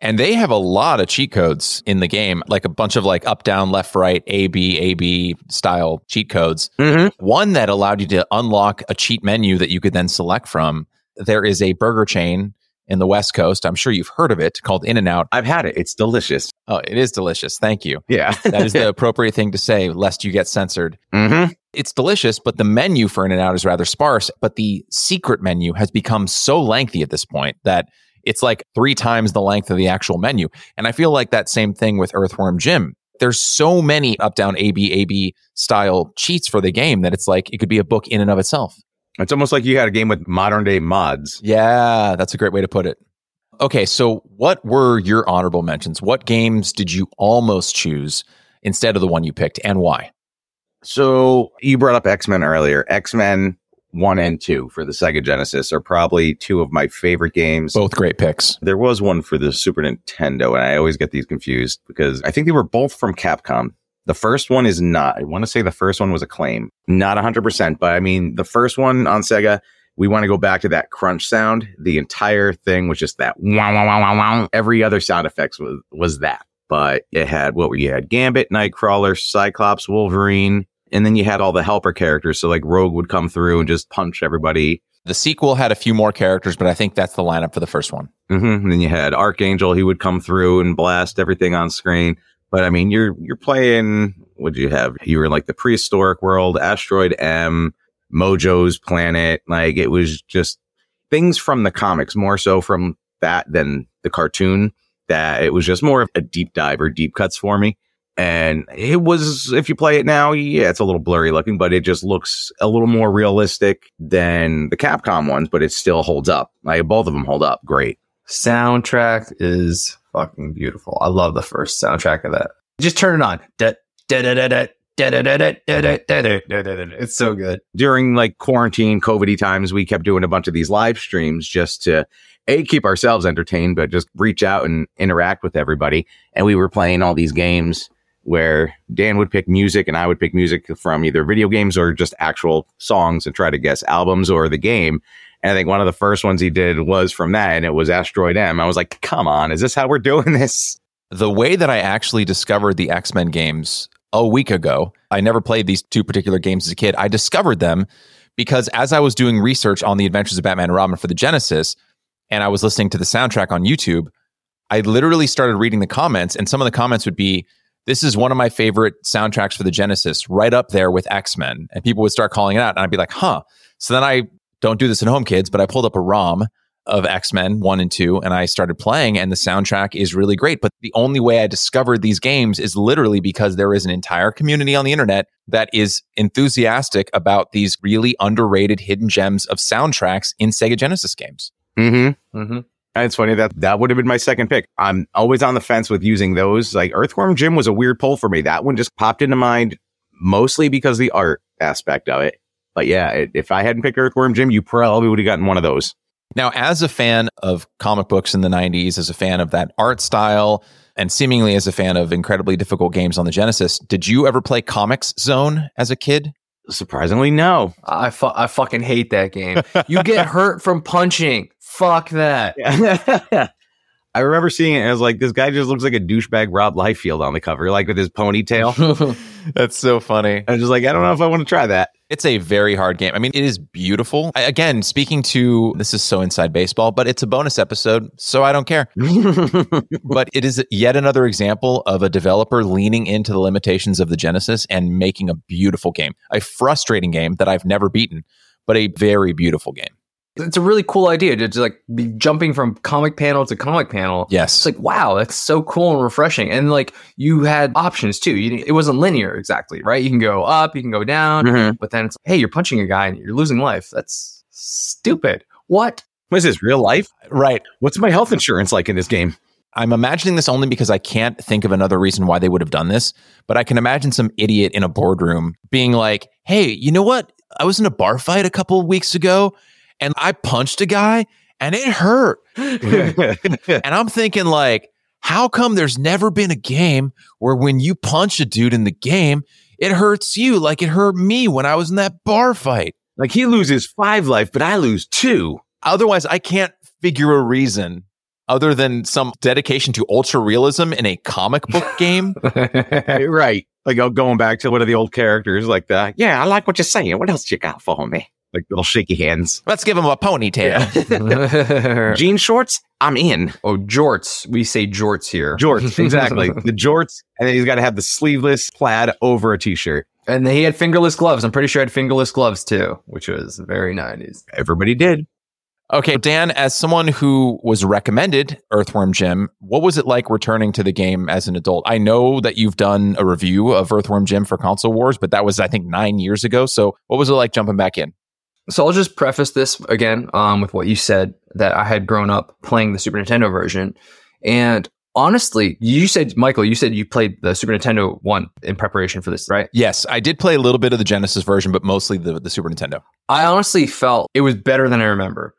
And they have a lot of cheat codes in the game, like a bunch of like up, down, left, right, A, B, A, B style cheat codes. Mm-hmm. One that allowed you to unlock a cheat menu that you could then select from. There is a burger chain in the West Coast. I'm sure you've heard of it called In and Out. I've had it. It's delicious. Oh, it is delicious. Thank you. Yeah. *laughs* That is the appropriate thing to say, lest you get censored. mm-hmm. It's delicious, but the menu for In and Out is rather sparse. But the secret menu has become so lengthy at this point that it's like three times the length of the actual menu. And I feel like that same thing with Earthworm Jim. There's so many up down AB AB style cheats for the game that it's like it could be a book in and of itself. It's almost like you had a game with modern day mods. Yeah, that's a great way to put it. Okay, so what were your honorable mentions? What games did you almost choose instead of the one you picked and why? So you brought up X Men earlier. X Men 1 and 2 for the Sega Genesis are probably two of my favorite games. Both great picks. There was one for the Super Nintendo, and I always get these confused because I think they were both from Capcom. The first one is not. I want to say the first one was Acclaim, Not 100%, but I mean, the first one on Sega, we want to go back to that crunch sound. The entire thing was just that wow, wow, wow, wow, wow. Every other sound effects was, was that. But it had what you had Gambit, Nightcrawler, Cyclops, Wolverine, and then you had all the helper characters. So like Rogue would come through and just punch everybody. The sequel had a few more characters, but I think that's the lineup for the first one. hmm And then you had Archangel. He would come through and blast everything on screen. But I mean, you're you're playing. What do you have? You were in like the prehistoric world, Asteroid M, Mojo's planet. Like it was just things from the comics, more so from that than the cartoon. That it was just more of a deep dive or deep cuts for me and it was if you play it now yeah it's a little blurry looking but it just looks a little more realistic than the capcom ones but it still holds up like both of them hold up great soundtrack is fucking beautiful i love the first soundtrack of that just turn it on it's so good during like quarantine covid times we kept doing a bunch of these live streams just to a keep ourselves entertained but just reach out and interact with everybody and we were playing all these games where Dan would pick music and I would pick music from either video games or just actual songs and try to guess albums or the game. And I think one of the first ones he did was from that, and it was Asteroid M. I was like, come on, is this how we're doing this? The way that I actually discovered the X Men games a week ago, I never played these two particular games as a kid. I discovered them because as I was doing research on the Adventures of Batman and Robin for the Genesis, and I was listening to the soundtrack on YouTube, I literally started reading the comments, and some of the comments would be, This is one of my favorite soundtracks for the Genesis, right up there with X Men. And people would start calling it out, and I'd be like, Huh. So then I don't do this at home, kids, but I pulled up a ROM of X Men 1 and 2 and I started playing, and the soundtrack is really great. But the only way I discovered these games is literally because there is an entire community on the internet that is enthusiastic about these really underrated hidden gems of soundtracks in Sega Genesis games. Mm-hmm. Mm-hmm. And it's funny that that would have been my second pick. I'm always on the fence with using those. Like Earthworm Jim was a weird pull for me. That one just popped into mind mostly because the art aspect of it. But yeah, it, if I hadn't picked Earthworm Jim, you probably would have gotten one of those. Now, as a fan of comic books in the 90s, as a fan of that art style, and seemingly as a fan of incredibly difficult games on the Genesis, did you ever play Comix Zone as a kid? Surprisingly, no. I, fu- I fucking hate that game. You get hurt from punching. Fuck that. *laughs* I remember seeing it and I was like, this guy just looks like a douchebag Rob Liefeld on the cover, like with his ponytail. *laughs* That's so funny. I was just like, I don't know if I want to try that. It's a very hard game. I mean, it is beautiful. I, again, speaking to this is so inside baseball, but it's a bonus episode, so I don't care. *laughs* but it is yet another example of a developer leaning into the limitations of the Genesis and making a beautiful game. A frustrating game that I've never beaten, but a very beautiful game. It's a really cool idea to like be jumping from comic panel to comic panel. Yes. It's like, wow, that's so cool and refreshing. And like you had options too. You, it wasn't linear exactly, right? You can go up, you can go down, Mhm. but then it's, hey, you're punching a guy and you're losing life. That's stupid. What? What is this, real life? right. What's my health insurance like in this game? I'm imagining this only because I can't think of another reason why they would have done this, but I can imagine some idiot in a boardroom being like, "Hey, you know what? I was in a bar fight a couple of weeks ago and I punched a guy and it hurt." *laughs* and I'm thinking like, "How come there's never been a game where when you punch a dude in the game, it hurts you like it hurt me when I was in that bar fight?" like he loses five life, but I lose two. Otherwise, I can't figure a reason other than some dedication to ultra realism in a comic book *laughs* game. right. Like oh, going back to one of the old characters, like the yeah, I like what you're saying. What else you got for me? Like little shaky hands. Let's give him a ponytail. *laughs* Jean shorts, I'm in. oh, jorts. We say jorts here. Jorts, *laughs* exactly. the jorts, and then he's got to have the sleeveless plaid over a t-shirt. and he had fingerless gloves. I'm pretty sure he had fingerless gloves too, which was very 90s. Everybody did. Okay, Dan, as someone who was recommended Earthworm Jim, what was it like returning to the game as an adult? I know that you've done a review of Earthworm Jim for Console Wars, but that was, I think, nine years ago. So what was it like jumping back in? So I'll just preface this again um, with what you said that I had grown up playing the Super Nintendo version. And honestly, you said, Michael, you said you played the Super Nintendo one in preparation for this, right? Yes, I did play a little bit of the Genesis version, but mostly the, the Super Nintendo. I honestly felt it was better than I remember.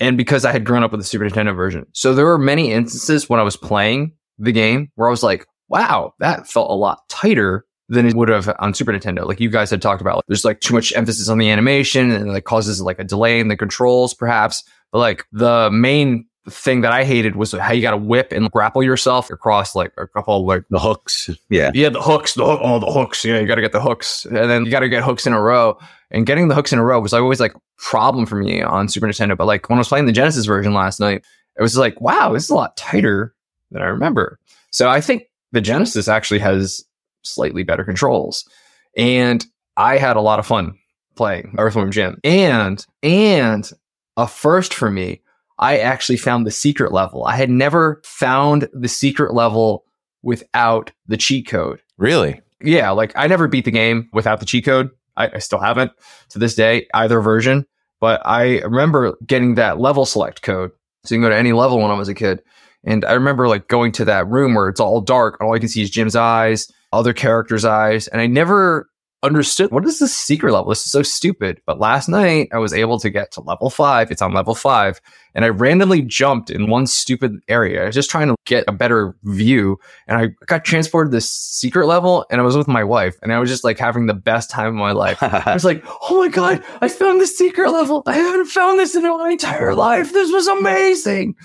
And because I had grown up with the Super Nintendo version. So there were many instances when I was playing the game where I was like, wow, that felt a lot tighter than it would have on Super Nintendo. Like you guys had talked about, there's like too much emphasis on the animation and it like causes like a delay in the controls, perhaps. But like the main thing that I hated was how you got to whip and grapple yourself across like a couple like The hooks. Yeah. yeah, the hooks, the hook, oh, the hooks. Yeah, you got to get the hooks, and then you got to get hooks in a row. And getting the hooks in a row was always like problem for me on Super Nintendo. But like when I was playing the Genesis version last night, it was like, wow, this is a lot tighter than I remember. So I think the Genesis actually has slightly better controls, and I had a lot of fun playing Earthworm Jim. And and a first for me, I actually found the secret level. I had never found the secret level without the cheat code. Really? Yeah, like I never beat the game without the cheat code. I, I still haven't to this day, either version. But I remember getting that level select code. So you can go to any level when I was a kid. And I remember like going to that room where it's all dark and all I can see is Jim's eyes, other characters' eyes. And I never understood what is this secret level? This is so stupid. But last night I was able to get to level five. It's on level five. And I randomly jumped in one stupid area. I was just trying to get a better view. And I got transported to this secret level and I was with my wife. And I was just like having the best time of my life. *laughs* I was like, oh my God, I found the secret level. I haven't found this in my entire life. This was amazing.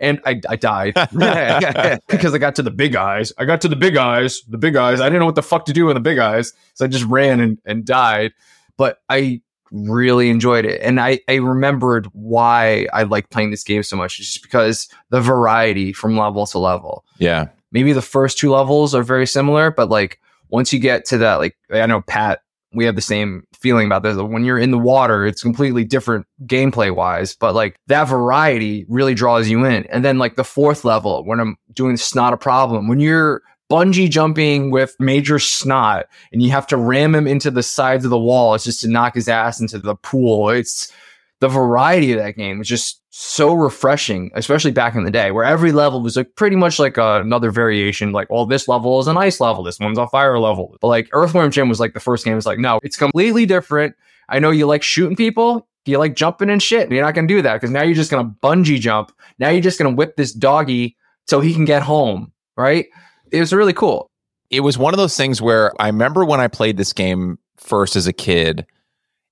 And I, I died *laughs* *laughs* because I got to the big eyes. I got to the big eyes, the big eyes. I didn't know what the fuck to do in the big eyes. So I just ran and, and died. But I really enjoyed it. And I, I remembered why I like playing this game so much. It's just because the variety from level to level Yeah. maybe the first two levels are very similar, but like once you get to that, like I know Pat, we have the same feeling about this. When you're in the water, it's completely different gameplay wise, but like that variety really draws you in. And then like the fourth level, when I'm doing snot a problem, when you're bungee jumping with Major Snot and you have to ram him into the sides of the wall, it's just to knock his ass into the pool. It's the variety of that game was just so refreshing, especially back in the day, where every level was like pretty much like uh, another variation. Like, oh, this level is an ice level, this one's a fire level. But like Earthworm Jim was like the first game. It's like, no, it's completely different. I know you like shooting people, you like jumping and shit. You're not gonna do that because now you're just gonna bungee jump. Now you're just gonna whip this doggy so he can get home, right? It was really cool. It was one of those things where I remember when I played this game first as a kid,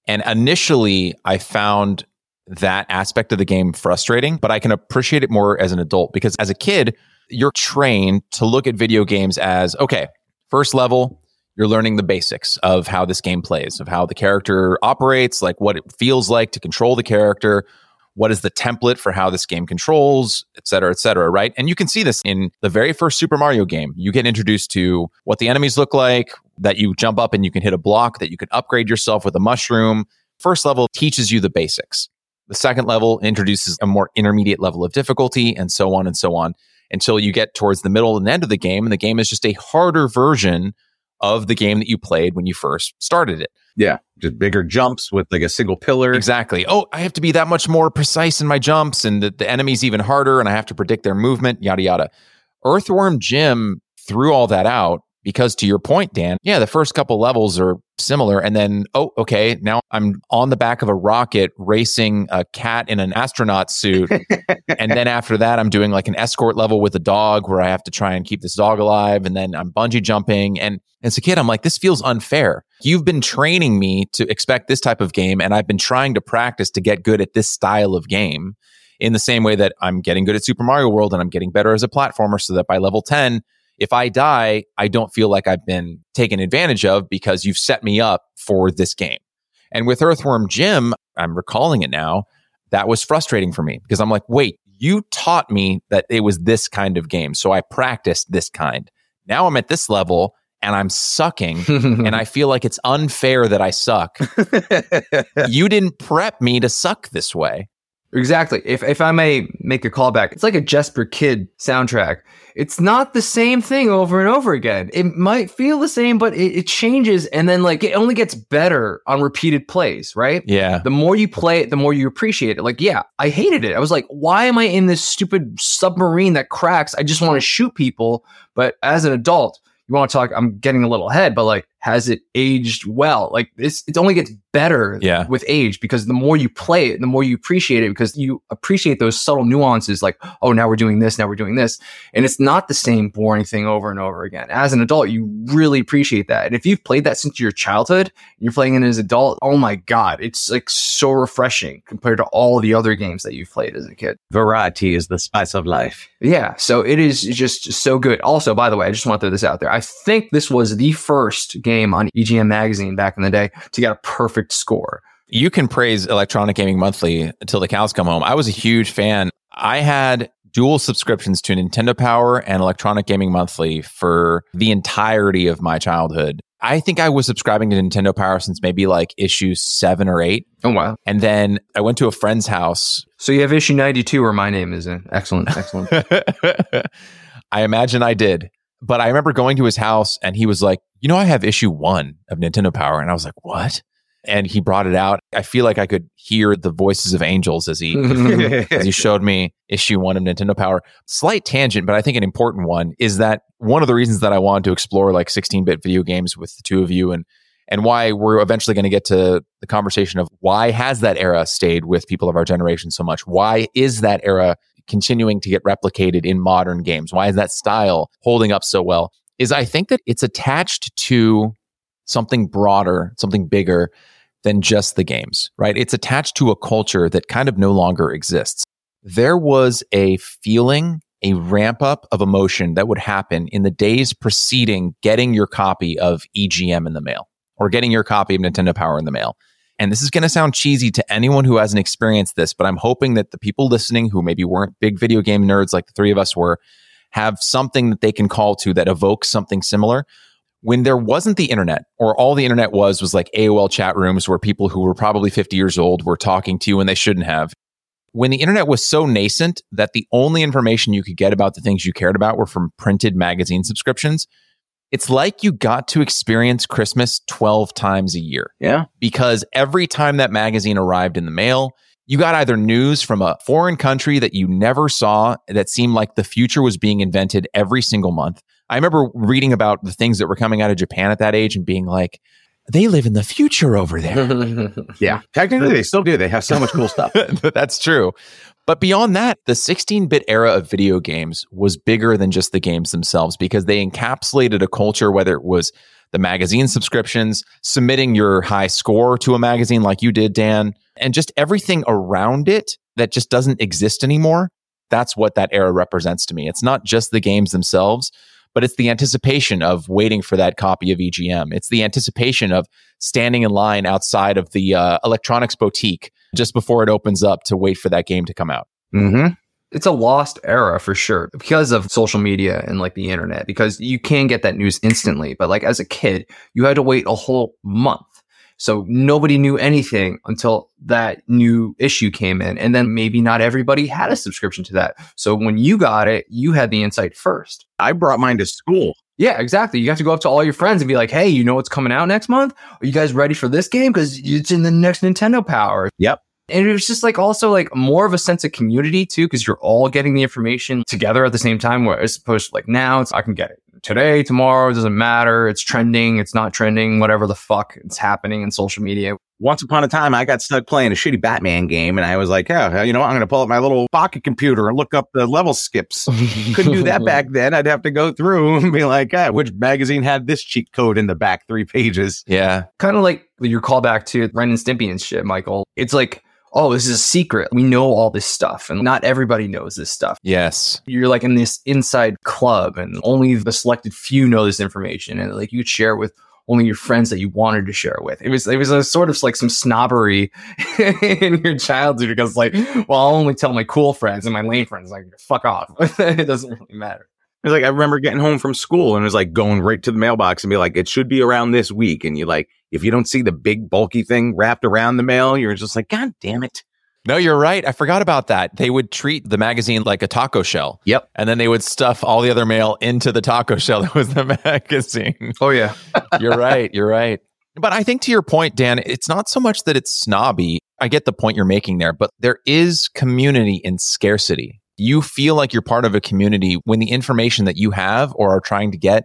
and initially I found that aspect of the game frustrating, but I can appreciate it more as an adult because as a kid, you're trained to look at video games as okay, first level, you're learning the basics of how this game plays, of how the character operates, like what it feels like to control the character, what is the template for how this game controls, et cetera, et cetera, right? And you can see this in the very first Super Mario game. You get introduced to what the enemies look like, that you jump up and you can hit a block, that you can upgrade yourself with a mushroom. First level teaches you the basics. The second level introduces a more intermediate level of difficulty, and so on and so on, until you get towards the middle and end of the game. And the game is just a harder version of the game that you played when you first started it. Yeah. Just bigger jumps with like a single pillar. Exactly. Oh, I have to be that much more precise in my jumps, and the, the enemy's even harder, and I have to predict their movement, yada, yada. Earthworm Jim threw all that out because, to your point, Dan, yeah, the first couple levels are similar. And then, oh, okay, now I'm on the back of a rocket racing a cat in an astronaut suit. *laughs* and then after that, I'm doing like an escort level with a dog where I have to try and keep this dog alive. And then I'm bungee jumping. And as a kid, I'm like, this feels unfair. You've been training me to expect this type of game, and I've been trying to practice to get good at this style of game in the same way that I'm getting good at Super Mario World and I'm getting better as a platformer so that by level 10, if I die, I don't feel like I've been taken advantage of because you've set me up for this game. And with Earthworm Jim, I'm recalling it now, that was frustrating for me because I'm like, wait, you taught me that it was this kind of game. So I practiced this kind. Now I'm at this level and I'm sucking *laughs* and I feel like it's unfair that I suck. *laughs* you didn't prep me to suck this way. Exactly. If if I may make a callback, it's like a Jesper Kyd soundtrack. It's not the same thing over and over again. It might feel the same, but it, it, changes and then like it only gets better on repeated plays, right? Yeah. The more you play it, the more you appreciate it. Like, yeah, I hated it. I was like, why am I in this stupid submarine that cracks? I just want to shoot people. But as an adult, you want to talk, I'm getting a little ahead, but like, has it aged well? Like this, it only gets better yeah. with age because the more you play it, the more you appreciate it because you appreciate those subtle nuances like, oh, now we're doing this, now we're doing this. And it's not the same boring thing over and over again. As an adult, you really appreciate that. And if you've played that since your childhood, you're playing it as an adult, oh my God, it's like so refreshing compared to all the other games that you've played as a kid. Variety is the spice of life. Yeah. So it is just so good. Also, by the way, I just want to throw this out there. I think this was the first game on EGM magazine back in the day to get a perfect score. You can praise Electronic Gaming Monthly until the cows come home. I was a huge fan. I had dual subscriptions to Nintendo Power and Electronic Gaming Monthly for the entirety of my childhood. I think I was subscribing to Nintendo Power since maybe like issue seven or eight. Oh, wow. And then I went to a friend's house. So you have issue 92 where my name is in. Excellent. Excellent. *laughs* I imagine I did. But I remember going to his house and he was like, you know, I have issue one of Nintendo Power. And I was like, what? And he brought it out. I feel like I could hear the voices of angels as he *laughs* as he showed me issue one of Nintendo Power. Slight tangent, but I think an important one is that one of the reasons that I wanted to explore like 16-bit video games with the two of you and and why we're eventually going to get to the conversation of why has that era stayed with people of our generation so much? Why is that era continuing to get replicated in modern games? Why is that style holding up so well? Is I think that it's attached to something broader, something bigger than just the games, right? It's attached to a culture that kind of no longer exists. There was a feeling, a ramp up of emotion that would happen in the days preceding getting your copy of EGM in the mail or getting your copy of Nintendo Power in the mail. And this is going to sound cheesy to anyone who hasn't experienced this, but I'm hoping that the people listening who maybe weren't big video game nerds like the three of us were have something that they can call to that evokes something similar. When there wasn't the internet, or all the internet was, was like AOL chat rooms where people who were probably 50 years old were talking to you when they shouldn't have. When the internet was so nascent that the only information you could get about the things you cared about were from printed magazine subscriptions, it's like you got to experience Christmas 12 times a year. Yeah. Because every time that magazine arrived in the mail, you got either news from a foreign country that you never saw that seemed like the future was being invented every single month. I remember reading about the things that were coming out of Japan at that age and being like, they live in the future over there. *laughs* yeah. Technically, they still do. They have so much cool stuff. *laughs* That's true. But beyond that, the 16 bit era of video games was bigger than just the games themselves because they encapsulated a culture, whether it was the magazine subscriptions, submitting your high score to a magazine like you did, Dan, and just everything around it that just doesn't exist anymore. That's what that era represents to me. It's not just the games themselves, but it's the anticipation of waiting for that copy of EGM. It's the anticipation of standing in line outside of the uh, electronics boutique just before it opens up to wait for that game to come out. Mm-hmm. It's a lost era for sure because of social media and like the internet, because you can get that news instantly. But like as a kid, you had to wait a whole month. So nobody knew anything until that new issue came in. And then maybe not everybody had a subscription to that. So when you got it, you had the insight first. I brought mine to school. Yeah, exactly. You have to go up to all your friends and be like, hey, you know what's coming out next month? Are you guys ready for this game? Because it's in the next Nintendo Power. Yep. And it was just like also like more of a sense of community too, because you're all getting the information together at the same time. Where as opposed to like now, it's I can get it today, tomorrow, it doesn't matter. It's trending, it's not trending, whatever the fuck it's happening in social media. Once upon a time, I got stuck playing a shitty Batman game, and I was like, oh, "Yeah, you know, what? I'm going to pull up my little pocket computer and look up the level skips." Couldn't do that *laughs* back then. I'd have to go through *laughs* and be like, "Yeah, which magazine had this cheat code in the back three pages?" Yeah, kind of like your callback to Ren and Stimpy and shit, Michael. It's like oh, this is a secret. We know all this stuff, and not everybody knows this stuff. Yes. You're like in this inside club, and only the selected few know this information. And like you share with only your friends that you wanted to share with. It was it was a sort of like some snobbery *laughs* in your childhood because like, well, I'll only tell my cool friends and my lame friends. Like, fuck off. *laughs* it doesn't really matter. It's like I remember getting home from school and it was like going right to the mailbox and be like, it should be around this week. And you like, if you don't see the big bulky thing wrapped around the mail, you're just like, God damn it. No, you're right. I forgot about that. They would treat the magazine like a taco shell. Yep. And then they would stuff all the other mail into the taco shell that was the *laughs* magazine. Oh yeah. *laughs* you're right. You're right. But I think to your point, Dan, it's not so much that it's snobby. I get the point you're making there, but there is community in scarcity. You feel like you're part of a community when the information that you have or are trying to get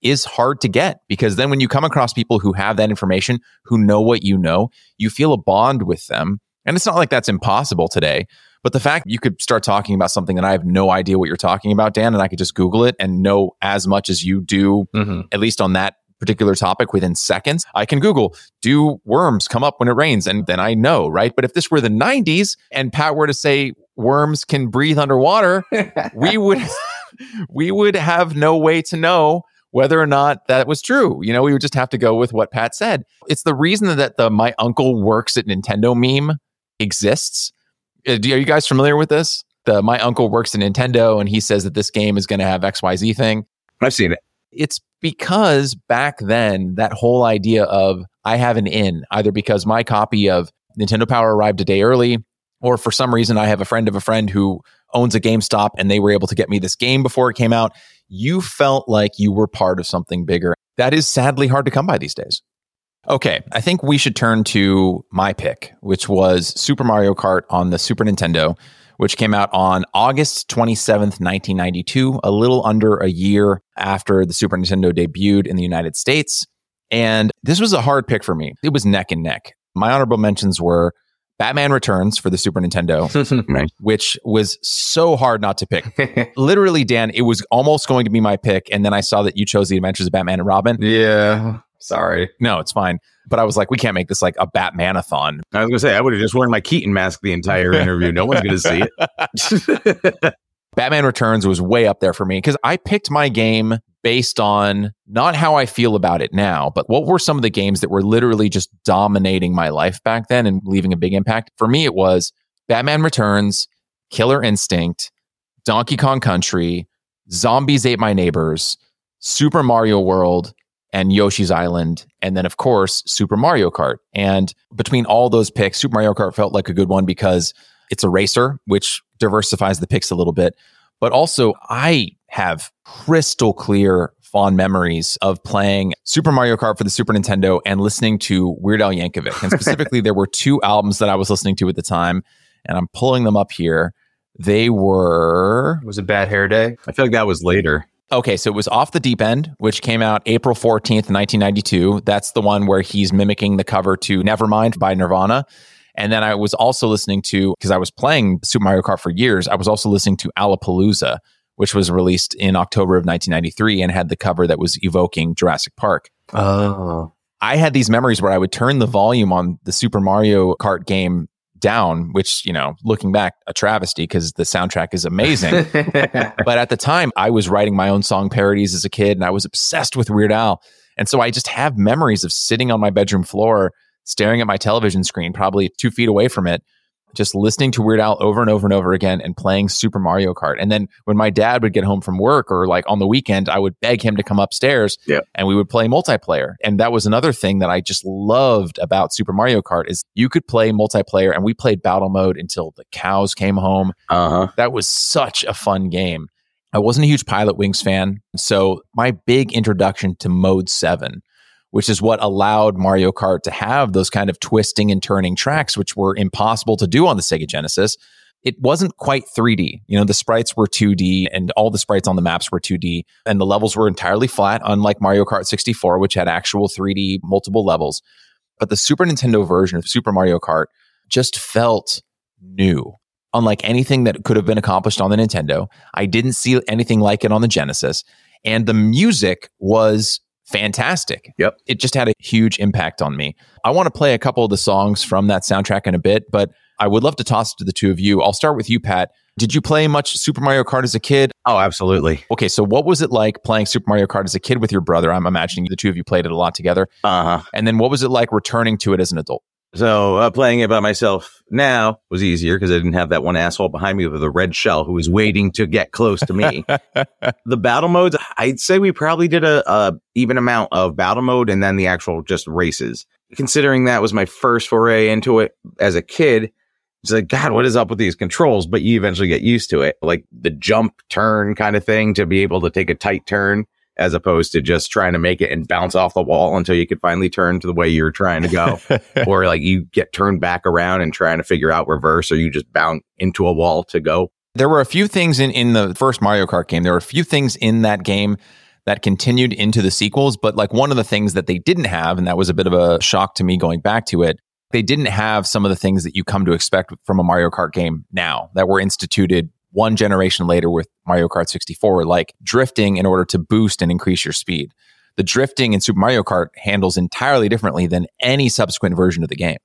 is hard to get because then when you come across people who have that information, who know what you know, you feel a bond with them. And it's not like that's impossible today. But the fact you could start talking about something that I have no idea what you're talking about, Dan, and I could just Google it and know as much as you do, Mm-hmm. at least on that particular topic within seconds. I can Google, do worms come up when it rains? And then I know, right? But if this were the 90s and Pat were to say worms can breathe underwater, we *laughs* would we would have no way to know whether or not that was true. You know, we would just have to go with what Pat said. It's the reason that the my uncle works at Nintendo meme exists. Uh, Are you guys familiar with this? The my uncle works at Nintendo and he says that this game is going to have XYZ thing. I've seen it. It's because back then that whole idea of I have an in, either because my copy of Nintendo Power arrived a day early, or for some reason I have a friend of a friend who owns a GameStop and they were able to get me this game before it came out. You felt like you were part of something bigger. That is sadly hard to come by these days. Okay, I think we should turn to my pick, which was Super Mario Kart on the Super Nintendo, which came out on August 27th, 1992, a little under a year after the Super Nintendo debuted in the United States. And this was a hard pick for me. It was neck and neck. My honorable mentions were Batman Returns for the Super Nintendo, *laughs* which was so hard not to pick. *laughs* Literally, Dan, it was almost going to be my pick. And then I saw that you chose The Adventures of Batman and Robin. yeah. Sorry. No, it's fine. But I was like, we can't make this like a Batmanathon. I was gonna say I would have just worn my Keaton mask the entire interview. No one's gonna see it. *laughs* Batman Returns was way up there for me because I picked my game based on not how I feel about it now, but what were some of the games that were literally just dominating my life back then and leaving a big impact. For me, it was Batman Returns, Killer Instinct, Donkey Kong Country, Zombies Ate My Neighbors, Super Mario World, and Yoshi's Island, and then of course Super Mario Kart. And between all those picks, Super Mario Kart felt like a good one because it's a racer, which diversifies the picks a little bit. But also, I have crystal clear fond memories of playing Super Mario Kart for the Super Nintendo and listening to Weird Al Yankovic. And *laughs* specifically, there were two albums that I was listening to at the time, and I'm pulling them up here. They were It was a bad hair day. I feel like that was later. Okay, so it was Off the Deep End, which came out April 14th, 1992. That's the one where he's mimicking the cover to Nevermind by Nirvana. And then I was also listening to, because I was playing Super Mario Kart for years, I was also listening to Alapalooza, which was released in October of 1993 and had the cover that was evoking Jurassic Park. Oh. I had these memories where I would turn the volume on the Super Mario Kart game down, which, you know, looking back, a travesty because the soundtrack is amazing. *laughs* but at the time, I was writing my own song parodies as a kid and I was obsessed with Weird Al. And so I just have memories of sitting on my bedroom floor, staring at my television screen, probably two feet away from it, just listening to Weird Al over and over and over again and playing Super Mario Kart. And then when my dad would get home from work or like on the weekend, I would beg him to come upstairs Yep. and we would play multiplayer. And that was another thing that I just loved about Super Mario Kart is you could play multiplayer and we played battle mode until the cows came home. Uh huh. That was such a fun game. I wasn't a huge Pilot Wings fan. So my big introduction to Mode 7, which is what allowed Mario Kart to have those kind of twisting and turning tracks, which were impossible to do on the Sega Genesis. It wasn't quite 3D. You know, the sprites were 2D and all the sprites on the maps were 2D and the levels were entirely flat, unlike Mario Kart 64, which had actual 3D multiple levels. But the Super Nintendo version of Super Mario Kart just felt new unlike anything that could have been accomplished on the Nintendo. I didn't see anything like it on the Genesis. And the music was fantastic. Yep. It just had a huge impact on me. I want to play a couple of the songs from that soundtrack in a bit, but I would love to toss it to the two of you. I'll start with you, Pat. Did you play much Super Mario Kart as a kid? Oh, absolutely. Okay, so what was it like playing Super Mario Kart as a kid with your brother? I'm imagining the two of you played it a lot together. Uh huh. And then what was it like returning to it as an adult? So uh, playing it by myself now was easier because I didn't have that one asshole behind me with a red shell who was waiting to get close to me. *laughs* the battle modes, I'd say we probably did a, a even amount of battle mode and then the actual just races. Considering that was my first foray into it as a kid, it's like, God, what is up with these controls? But you eventually get used to it, like the jump turn kind of thing to be able to take a tight turn as opposed to just trying to make it and bounce off the wall until you could finally turn to the way you were trying to go. *laughs* or like you get turned back around and trying to figure out reverse or you just bounce into a wall to go. There were a few things in, in the first Mario Kart game. There were a few things in that game that continued into the sequels, but like one of the things that they didn't have, and that was a bit of a shock to me going back to it, they didn't have some of the things that you come to expect from a Mario Kart game now that were instituted one generation later with Mario Kart 64, like drifting in order to boost and increase your speed. The drifting in Super Mario Kart handles entirely differently than any subsequent version of the game.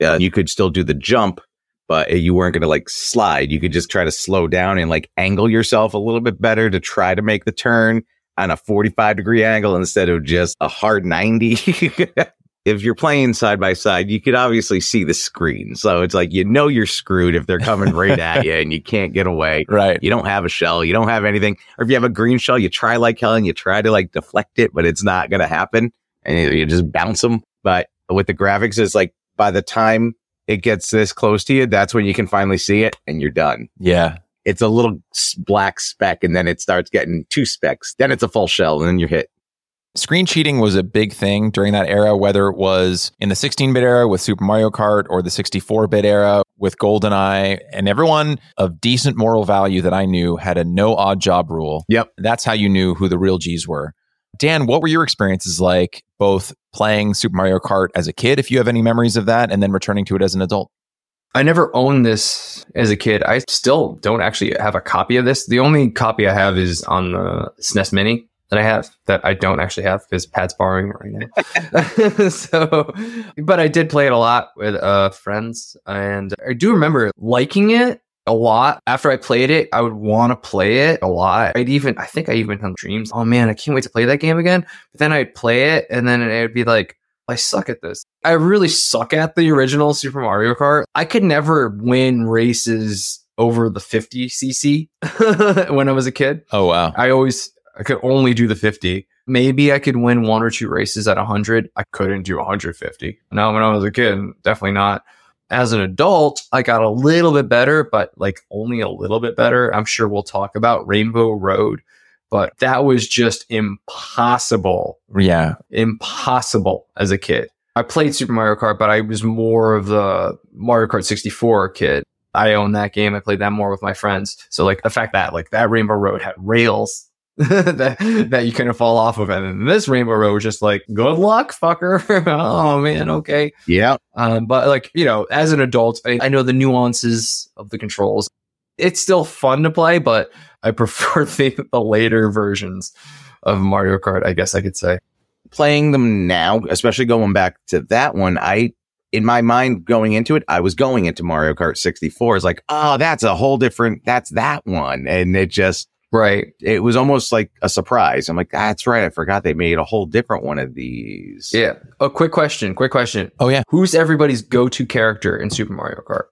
Yeah, you could still do the jump, but you weren't going to like slide. You could just try to slow down and like angle yourself a little bit better to try to make the turn on a 45 degree angle instead of just a hard 90. *laughs* if you're playing side by side, you could obviously see the screen. So it's like, you know, you're screwed if they're coming right at you and you can't get away. *laughs* Right. You don't have a shell. You don't have anything. Or if you have a green shell, you try like hell and you try to like deflect it, but it's not going to happen. And you, you just bounce them. But with the graphics, it's like by the time it gets this close to you, that's when you can finally see it and you're done. Yeah. It's a little black speck and then it starts getting two specks. Then it's a full shell and then you're hit. Screen cheating was a big thing during that era, whether it was in the 16 bit era with Super Mario Kart or the 64 bit era with GoldenEye. And everyone of decent moral value that I knew had a no Oddjob rule. Yep. That's how you knew who the real G's were. Dan, what were your experiences like both playing Super Mario Kart as a kid, if you have any memories of that, and then returning to it as an adult? I never owned this as a kid. I still don't actually have a copy of this. The only copy I have is on the SNES Mini that I have that I don't actually have because Pat's borrowing it right now. *laughs* so, but I did play it a lot with uh, friends, and I do remember liking it a lot. After I played it, I would want to play it a lot. I'd even, I think I even had dreams. Oh man, I can't wait to play that game again. But then I'd play it, and then it would be like, I suck at this. I really suck at the original Super Mario Kart. I could never win races over the 50 cc *laughs* when I was a kid. Oh, wow. I always I could only do the 50. Maybe I could win one or two races at 100. I couldn't do 150. Now, when I was a kid, definitely not. As an adult, I got a little bit better, but like only a little bit better. I'm sure we'll talk about Rainbow Road, but that was just impossible. Yeah. Impossible as a kid. I played Super Mario Kart, but I was more of the Mario Kart 64 kid. I own that game. I played that more with my friends. So like the fact that like that Rainbow Road had rails *laughs* that, that you couldn't fall off of. And then this Rainbow Road was just like, good luck, fucker. *laughs* oh man, okay. Yeah. Um, but like, you know, as an adult, I, I know the nuances of the controls. It's still fun to play, but I *laughs* prefer the, the later versions of Mario Kart, I guess I could say. Playing them now, especially going back to that one, I in my mind going into it, I was going into Mario Kart 64. It's like, oh, that's a whole different, that's that one. And it just, Right. it was almost like a surprise. I'm like, that's right. I forgot they made a whole different one of these. Yeah. A quick question. Quick question. Oh, yeah. Who's everybody's go-to character in Super Mario Kart?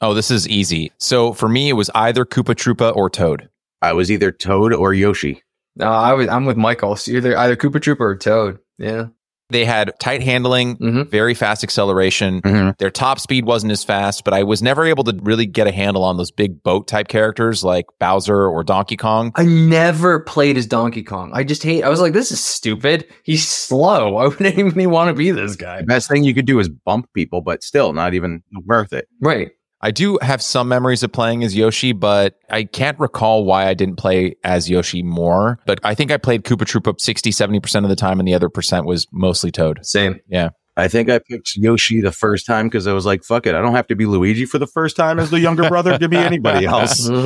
Oh, this is easy. So for me, it was either Koopa Troopa or Toad. I was either Toad or Yoshi. No, I was. I'm with Michael. So either either Koopa Troopa or Toad. Yeah. They had tight handling, Mhm. very fast acceleration. Mhm. Their top speed wasn't as fast, but I was never able to really get a handle on those big boat type characters like Bowser or Donkey Kong. I never played as Donkey Kong. I just hate. I was like, this is stupid. He's slow. *laughs* I wouldn't even want to be this guy. The best thing you could do is bump people, but still not even worth it. Right. I do have some memories of playing as Yoshi, but I can't recall why I didn't play as Yoshi more. But I think I played Koopa Troopa 60, 70% of the time, and the other percent was mostly Toad. Same. Yeah. I think I picked Yoshi the first time because I was like, fuck it. I don't have to be Luigi for the first time as the younger brother Give me *laughs* anybody else. *laughs*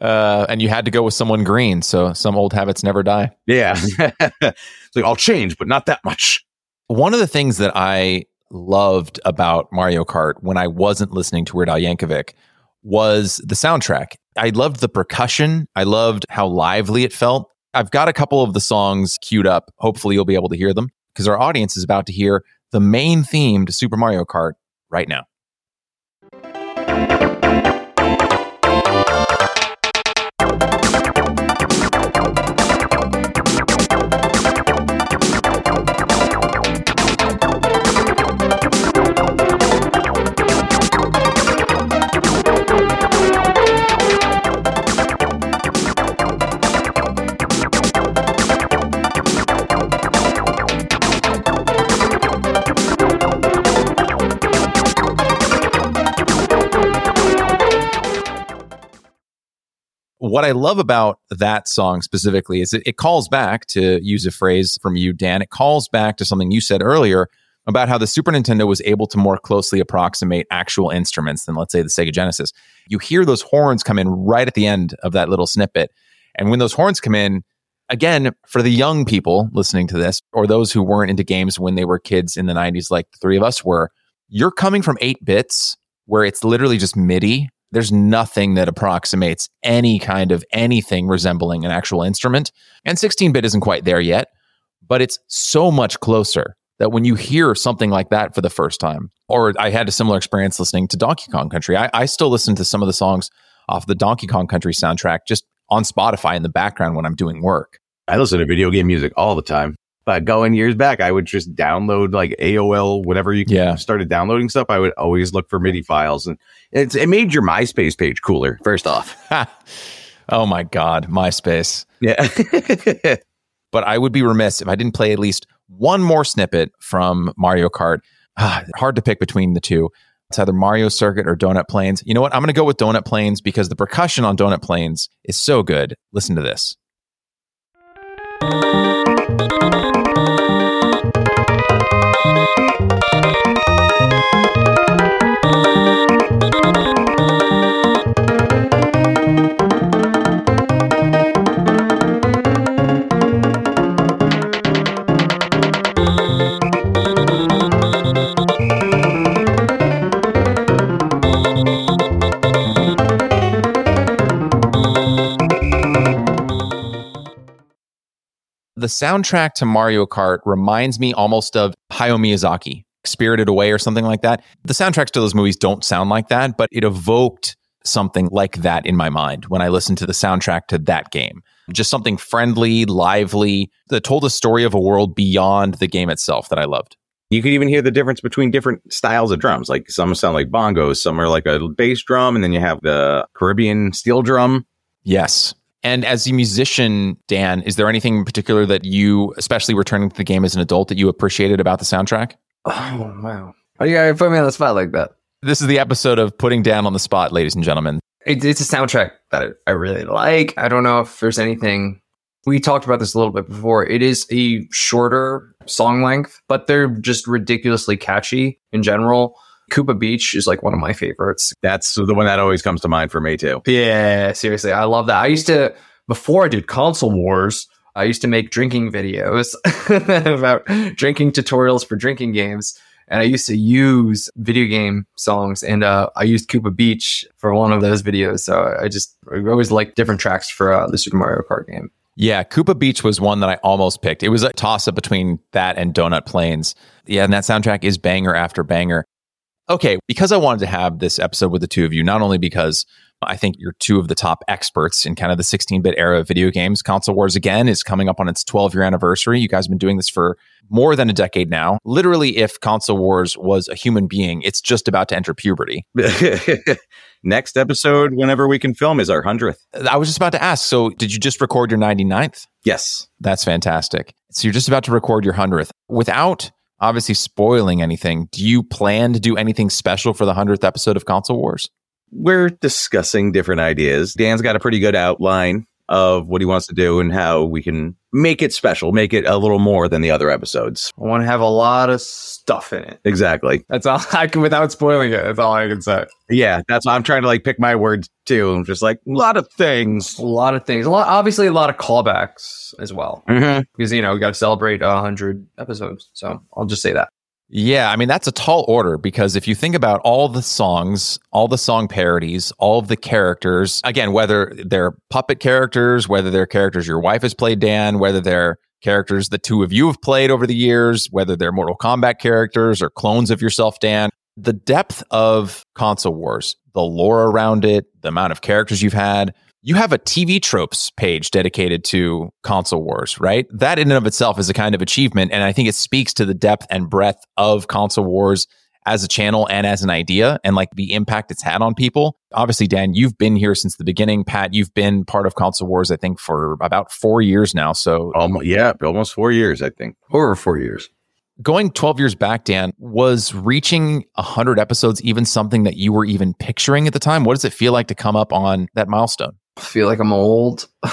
Uh, and you had to go with someone green, so some old habits never die. Yeah. *laughs* it's like, I'll change, but not that much. One of the things that I loved about Mario Kart when I wasn't listening to Weird Al Yankovic was the soundtrack. I loved the percussion. I loved how lively it felt. I've got a couple of the songs queued up. Hopefully, you'll be able to hear them because our audience is about to hear the main theme to Super Mario Kart right now. What I love about that song specifically is it, it, calls back to use a phrase from you, Dan. It calls back to something you said earlier about how the Super Nintendo was able to more closely approximate actual instruments than, let's say, the Sega Genesis. You hear those horns come in right at the end of that little snippet. And when those horns come in, again, for the young people listening to this, or those who weren't into games when they were kids in the 90s, like the three of us were, you're coming from eight bits where it's literally just MIDI there's nothing that approximates any kind of anything resembling an actual instrument. And 16 bit isn't quite there yet, but it's so much closer that when you hear something like that for the first time, or I had a similar experience listening to Donkey Kong Country, I, I still listen to some of the songs off the Donkey Kong Country soundtrack just on Spotify in the background when I'm doing work. I listen to video game music all the time. But going years back, I would just download like AOL, whatever you yeah. started downloading stuff. I would always look for MIDI files, and it's it made your MySpace page cooler. First off, *laughs* oh my god, MySpace. Yeah, *laughs* but I would be remiss if I didn't play at least one more snippet from Mario Kart. Ah, hard to pick between the two. It's either Mario Circuit or Donut Plains. You know what? I'm going to go with Donut Plains because the percussion on Donut Plains is so good. Listen to this. The soundtrack to Mario Kart reminds me almost of Hayao Miyazaki, Spirited Away or something like that. The soundtracks to those movies don't sound like that, but it evoked something like that in my mind when I listened to the soundtrack to that game. Just something friendly, lively, that told a story of a world beyond the game itself that I loved. You could even hear the difference between different styles of drums. Like some sound like bongos, some are like a bass drum, and then you have the Caribbean steel drum. Yes. And as a musician, Dan, is there anything in particular that you, especially returning to the game as an adult, that you appreciated about the soundtrack? Oh, *sighs* wow. Are you going to put me on the spot like that. This is the episode of Putting Dan on the Spot, ladies and gentlemen. It, it's a soundtrack that I really like. I don't know if there's anything. We talked about this a little bit before. It is a shorter song length, but they're just ridiculously catchy in general. Koopa Beach is like one of my favorites. That's the one that always comes to mind for me too. Yeah, seriously. I love that. I used to, before I did console wars, I used to make drinking videos *laughs* about drinking tutorials for drinking games. And I used to use video game songs, and uh, I used Koopa Beach for one of those videos. So I just I always like different tracks for uh, the Super Mario Kart game. Yeah, Koopa Beach was one that I almost picked. It was a toss up between that and Donut Plains. Yeah, and that soundtrack is banger after banger okay, because I wanted to have this episode with the two of you, not only because I think you're two of the top experts in kind of the 16 bit era of video games. Console Wars again is coming up on its 12 year anniversary. You guys have been doing this for more than a decade now. Literally, if Console Wars was a human being, it's just about to enter puberty. *laughs* Next episode, whenever we can film, is our 100th. I was just about to ask. So, did you just record your 99th? Yes. That's fantastic. So, you're just about to record your 100th without obviously spoiling anything, do you plan to do anything special for the 100th episode of Console Wars? We're discussing different ideas. Dan's got a pretty good outline of what he wants to do and how we can make it special, make it a little more than the other episodes. I want to have a lot of stuff in it. Exactly. That's all I can, without spoiling it. That's all I can say. Yeah, that's why I'm trying to like pick my words too. I'm just like a lot of things, a lot of things, a lot, obviously a lot of callbacks as well, mm-hmm. because you know we got to celebrate a hundred episodes. So I'll just say that. Yeah, I mean, that's a tall order because if you think about all the songs, all the song parodies, all of the characters, again, whether they're puppet characters, whether they're characters your wife has played, Dan, whether they're characters the two of you have played over the years, whether they're Mortal Kombat characters or clones of yourself, Dan, the depth of console wars, the lore around it, the amount of characters you've had, you have a TV tropes page dedicated to console wars, right? That in and of itself is a kind of achievement. And I think it speaks to the depth and breadth of console wars as a channel and as an idea and like the impact it's had on people. Obviously, Dan, you've been here since the beginning. Pat, you've been part of console wars, I think, for about four years now. So, almost, yeah, almost four years, I think. Over four years. Going 12 years back, Dan, was reaching 100 episodes even something that you were even picturing at the time? What does it feel like to come up on that milestone? Feel like I'm old. *laughs*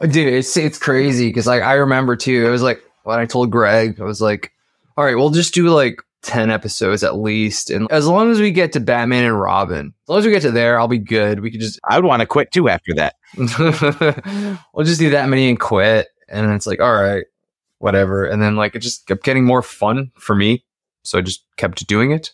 Dude, it's it's crazy because like I remember too. It was like when I told Greg, I was like, "All right, we'll just do like ten episodes at least, and as long as we get to Batman and Robin, as long as we get to there, I'll be good. We could just I would want to quit too after that. *laughs* we'll just do that many and quit, and it's like, all right, whatever. And then like it just kept getting more fun for me, so I just kept doing it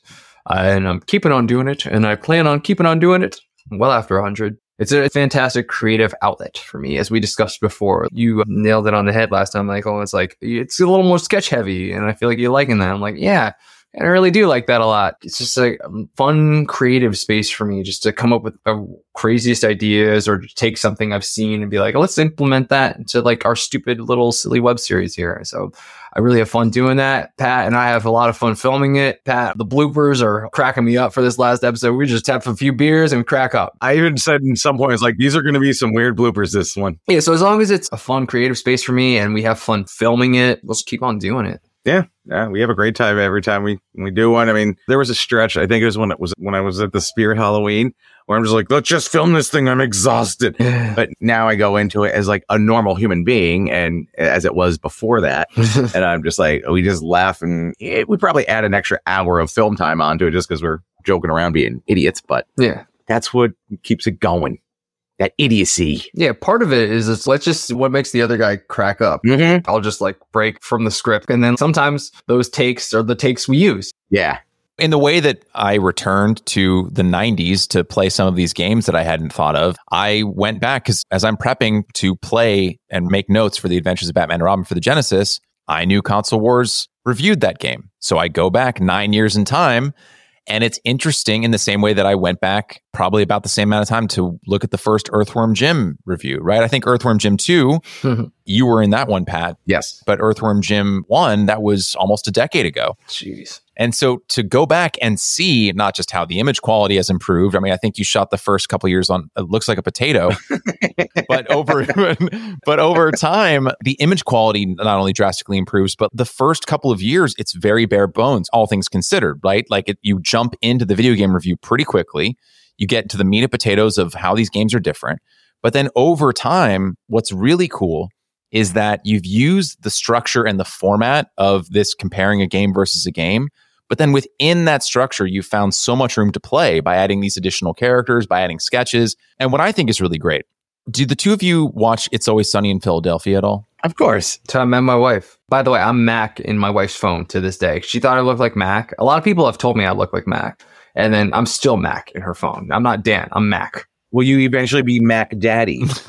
and I'm keeping on doing it, and I plan on keeping on doing it well after 100. It's a fantastic creative outlet for me, as we discussed before. You nailed it on the head last time, Michael. It's like it's a little more sketch heavy, and I feel like you're liking that. I'm like, yeah, I really do like that a lot. It's just a fun, creative space for me just to come up with the craziest ideas or take something I've seen and be like, let's implement that into like our stupid little silly web series here. So I really have fun doing that. Pat and I have a lot of fun filming it. Pat, the bloopers are cracking me up for this last episode. We just have a few beers and crack up. I even said in some points, like, these are going to be some weird bloopers this one. Yeah. So as long as it's a fun, creative space for me and we have fun filming it, let's keep on doing it. Yeah, yeah, we have a great time every time we we do one. I mean, there was a stretch. I think it was when it was when I was at the Spirit Halloween where I'm just like, let's just film this thing. I'm exhausted. but now I go into it as like a normal human being, and as it was before that, *laughs* and I'm just like, we just laugh, and it, we probably add an extra hour of film time onto it just because we're joking around being idiots. But yeah, that's what keeps it going that idiocy. Yeah, part of it is it's, let's just what makes the other guy crack up. Mm-hmm. I'll just like break from the script, and then sometimes those takes are the takes we use. Yeah. In the way that I returned to the 90s to play some of these games that I hadn't thought of, I went back because as I'm prepping to play and make notes for the Adventures of Batman and Robin for the Genesis, I knew Console Wars reviewed that game. So I go back nine years in time and it's interesting in the same way that I went back probably about the same amount of time to look at the first Earthworm Jim review, right? I think Earthworm Jim 2, mm-hmm. you were in that one, Pat. Yes. But Earthworm Jim 1, that was almost a decade ago. Jeez. And so to go back and see not just how the image quality has improved. I mean, I think you shot the first couple years on it looks like a potato, *laughs* but over but over time, the image quality not only drastically improves, but the first couple of years, it's very bare bones, all things considered, right? Like it, you jump into the video game review pretty quickly. You get to the meat and potatoes of how these games are different. But then over time, what's really cool is that you've used the structure and the format of this comparing a game versus a game but then within that structure, you found so much room to play by adding these additional characters, by adding sketches. And what I think is really great, do the two of you watch It's Always Sunny in Philadelphia at all? Of course. I met my wife. By the way, I'm Mac in my wife's phone to this day. She thought I looked like Mac. A lot of people have told me I look like Mac. And then I'm still Mac in her phone. I'm not Dan, I'm Mac. Will you eventually be Mac Daddy? *laughs* *laughs*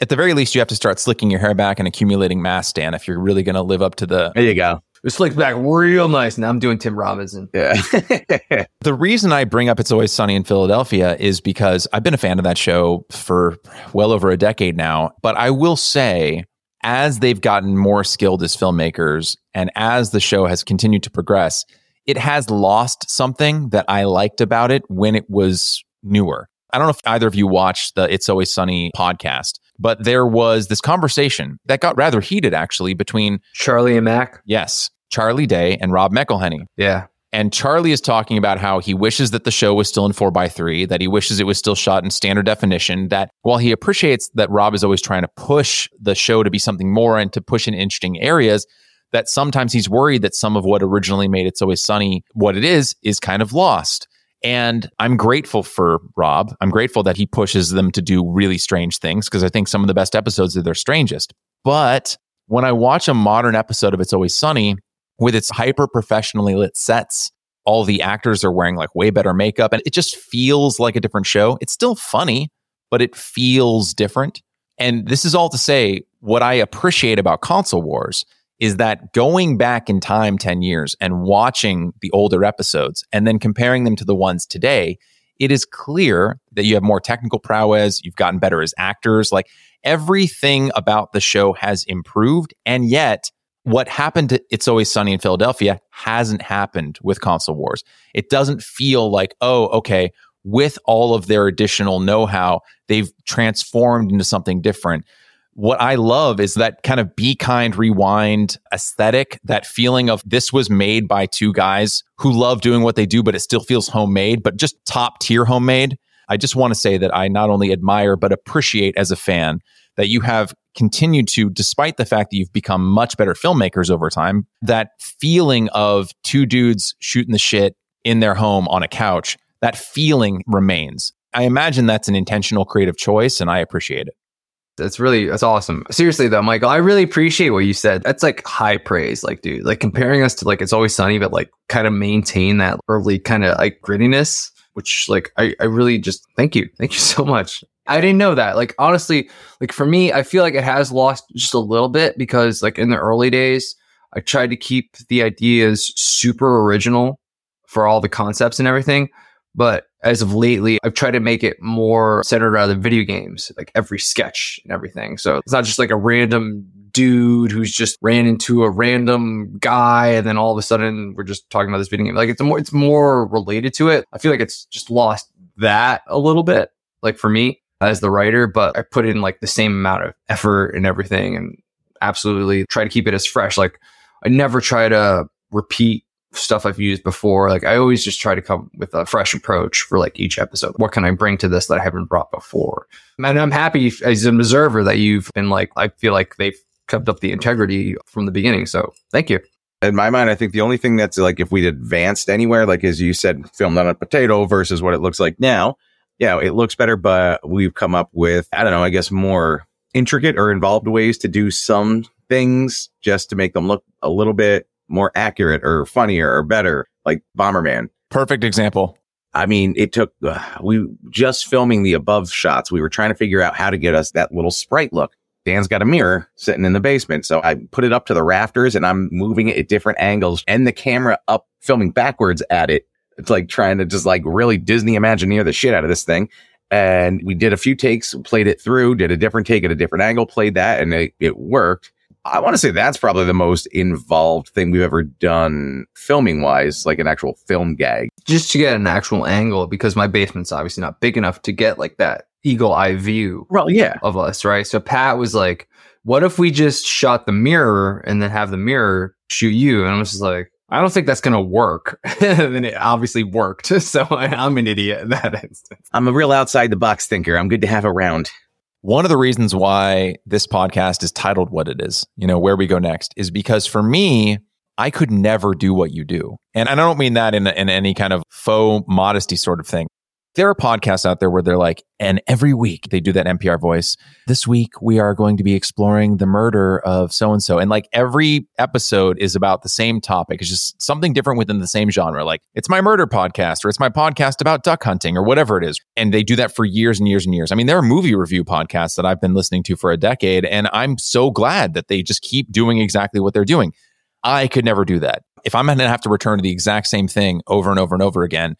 At the very least, you have to start slicking your hair back and accumulating mass, Dan, if you're really going to live up to the. There you go. It slicked back real nice. Now I'm doing Tim Robinson. Yeah. *laughs* the reason I bring up It's Always Sunny in Philadelphia is because I've been a fan of that show for well over a decade now. But I will say, as they've gotten more skilled as filmmakers and as the show has continued to progress, it has lost something that I liked about it when it was newer. I don't know if either of you watched the It's Always Sunny podcast, but there was this conversation that got rather heated actually between Charlie and Mac. Yes, Charlie Day and Rob McElhenney. Yeah. And Charlie is talking about how he wishes that the show was still in 4x3, that he wishes it was still shot in standard definition, that while he appreciates that Rob is always trying to push the show to be something more and to push in interesting areas, that sometimes he's worried that some of what originally made It's Always Sunny what it is is kind of lost. And I'm grateful for Rob. I'm grateful that he pushes them to do really strange things because I think some of the best episodes are their strangest. But when I watch a modern episode of It's Always Sunny with its hyper professionally lit sets, all the actors are wearing like way better makeup and it just feels like a different show. It's still funny, but it feels different. And this is all to say what I appreciate about console wars is that going back in time 10 years and watching the older episodes and then comparing them to the ones today, it is clear that you have more technical prowess, you've gotten better as actors. Like everything about the show has improved. And yet, what happened to It's Always Sunny in Philadelphia hasn't happened with Console Wars. It doesn't feel like, oh, okay, with all of their additional know how, they've transformed into something different what I love is that kind of be kind rewind aesthetic, that feeling of this was made by two guys who love doing what they do, but it still feels homemade, but just top tier homemade. I just want to say that I not only admire, but appreciate as a fan that you have continued to, despite the fact that you've become much better filmmakers over time, that feeling of two dudes shooting the shit in their home on a couch, that feeling remains. I imagine that's an intentional creative choice and I appreciate it. That's really that's awesome. Seriously though, Michael, I really appreciate what you said. That's like high praise. Like, dude, like comparing us to like it's always sunny, but like kind of maintain that early kind of like grittiness, which like I, I really just thank you. Thank you *laughs* so much. I didn't know that. Like honestly, like for me, I feel like it has lost just a little bit because like in the early days, I tried to keep the ideas super original for all the concepts and everything. But as of lately, I've tried to make it more centered around the video games, like every sketch and everything. So it's not just like a random dude who's just ran into a random guy and then all of a sudden we're just talking about this video game. Like it's more it's more related to it. I feel like it's just lost that a little bit, like for me as the writer, but I put in like the same amount of effort and everything and absolutely try to keep it as fresh. Like I never try to repeat stuff I've used before. Like I always just try to come with a fresh approach for like each episode. What can I bring to this that I haven't brought before? And I'm happy as an observer that you've been like, I feel like they've kept up the integrity from the beginning. So thank you. In my mind, I think the only thing that's like if we'd advanced anywhere, like as you said, filmed on a potato versus what it looks like now, yeah, it looks better, but we've come up with, I don't know, I guess more intricate or involved ways to do some things just to make them look a little bit more accurate or funnier or better, like Bomberman. Perfect example. I mean, it took, uh, we just filming the above shots. We were trying to figure out how to get us that little sprite look. Dan's got a mirror sitting in the basement. So I put it up to the rafters and I'm moving it at different angles and the camera up filming backwards at it. It's like trying to just like really Disney Imagineer the shit out of this thing. And we did a few takes, played it through, did a different take at a different angle, played that and it, it worked. I want to say that's probably the most involved thing we've ever done filming wise, like an actual film gag. Just to get an actual angle, because my basement's obviously not big enough to get like that eagle eye view well, yeah. of us, right? So Pat was like, what if we just shot the mirror and then have the mirror shoot you? And I was just like, I don't think that's going to work. *laughs* and it obviously worked. *laughs* So *laughs* I'm an idiot in that instance. I'm a real outside the box thinker. I'm good to have around. One of the reasons why this podcast is titled what it is, you know, where we go next, is because for me, I could never do what you do. And I don't mean that in, in any kind of faux modesty sort of thing there are podcasts out there where they're like, and every week they do that NPR voice. This week we are going to be exploring the murder of so and so. And like every episode is about the same topic. It's just something different within the same genre. Like it's my murder podcast or it's my podcast about duck hunting or whatever it is. And they do that for years and years and years. I mean, there are movie review podcasts that I've been listening to for a decade. And I'm so glad that they just keep doing exactly what they're doing. I could never do that. If I'm going to have to return to the exact same thing over and over and over again,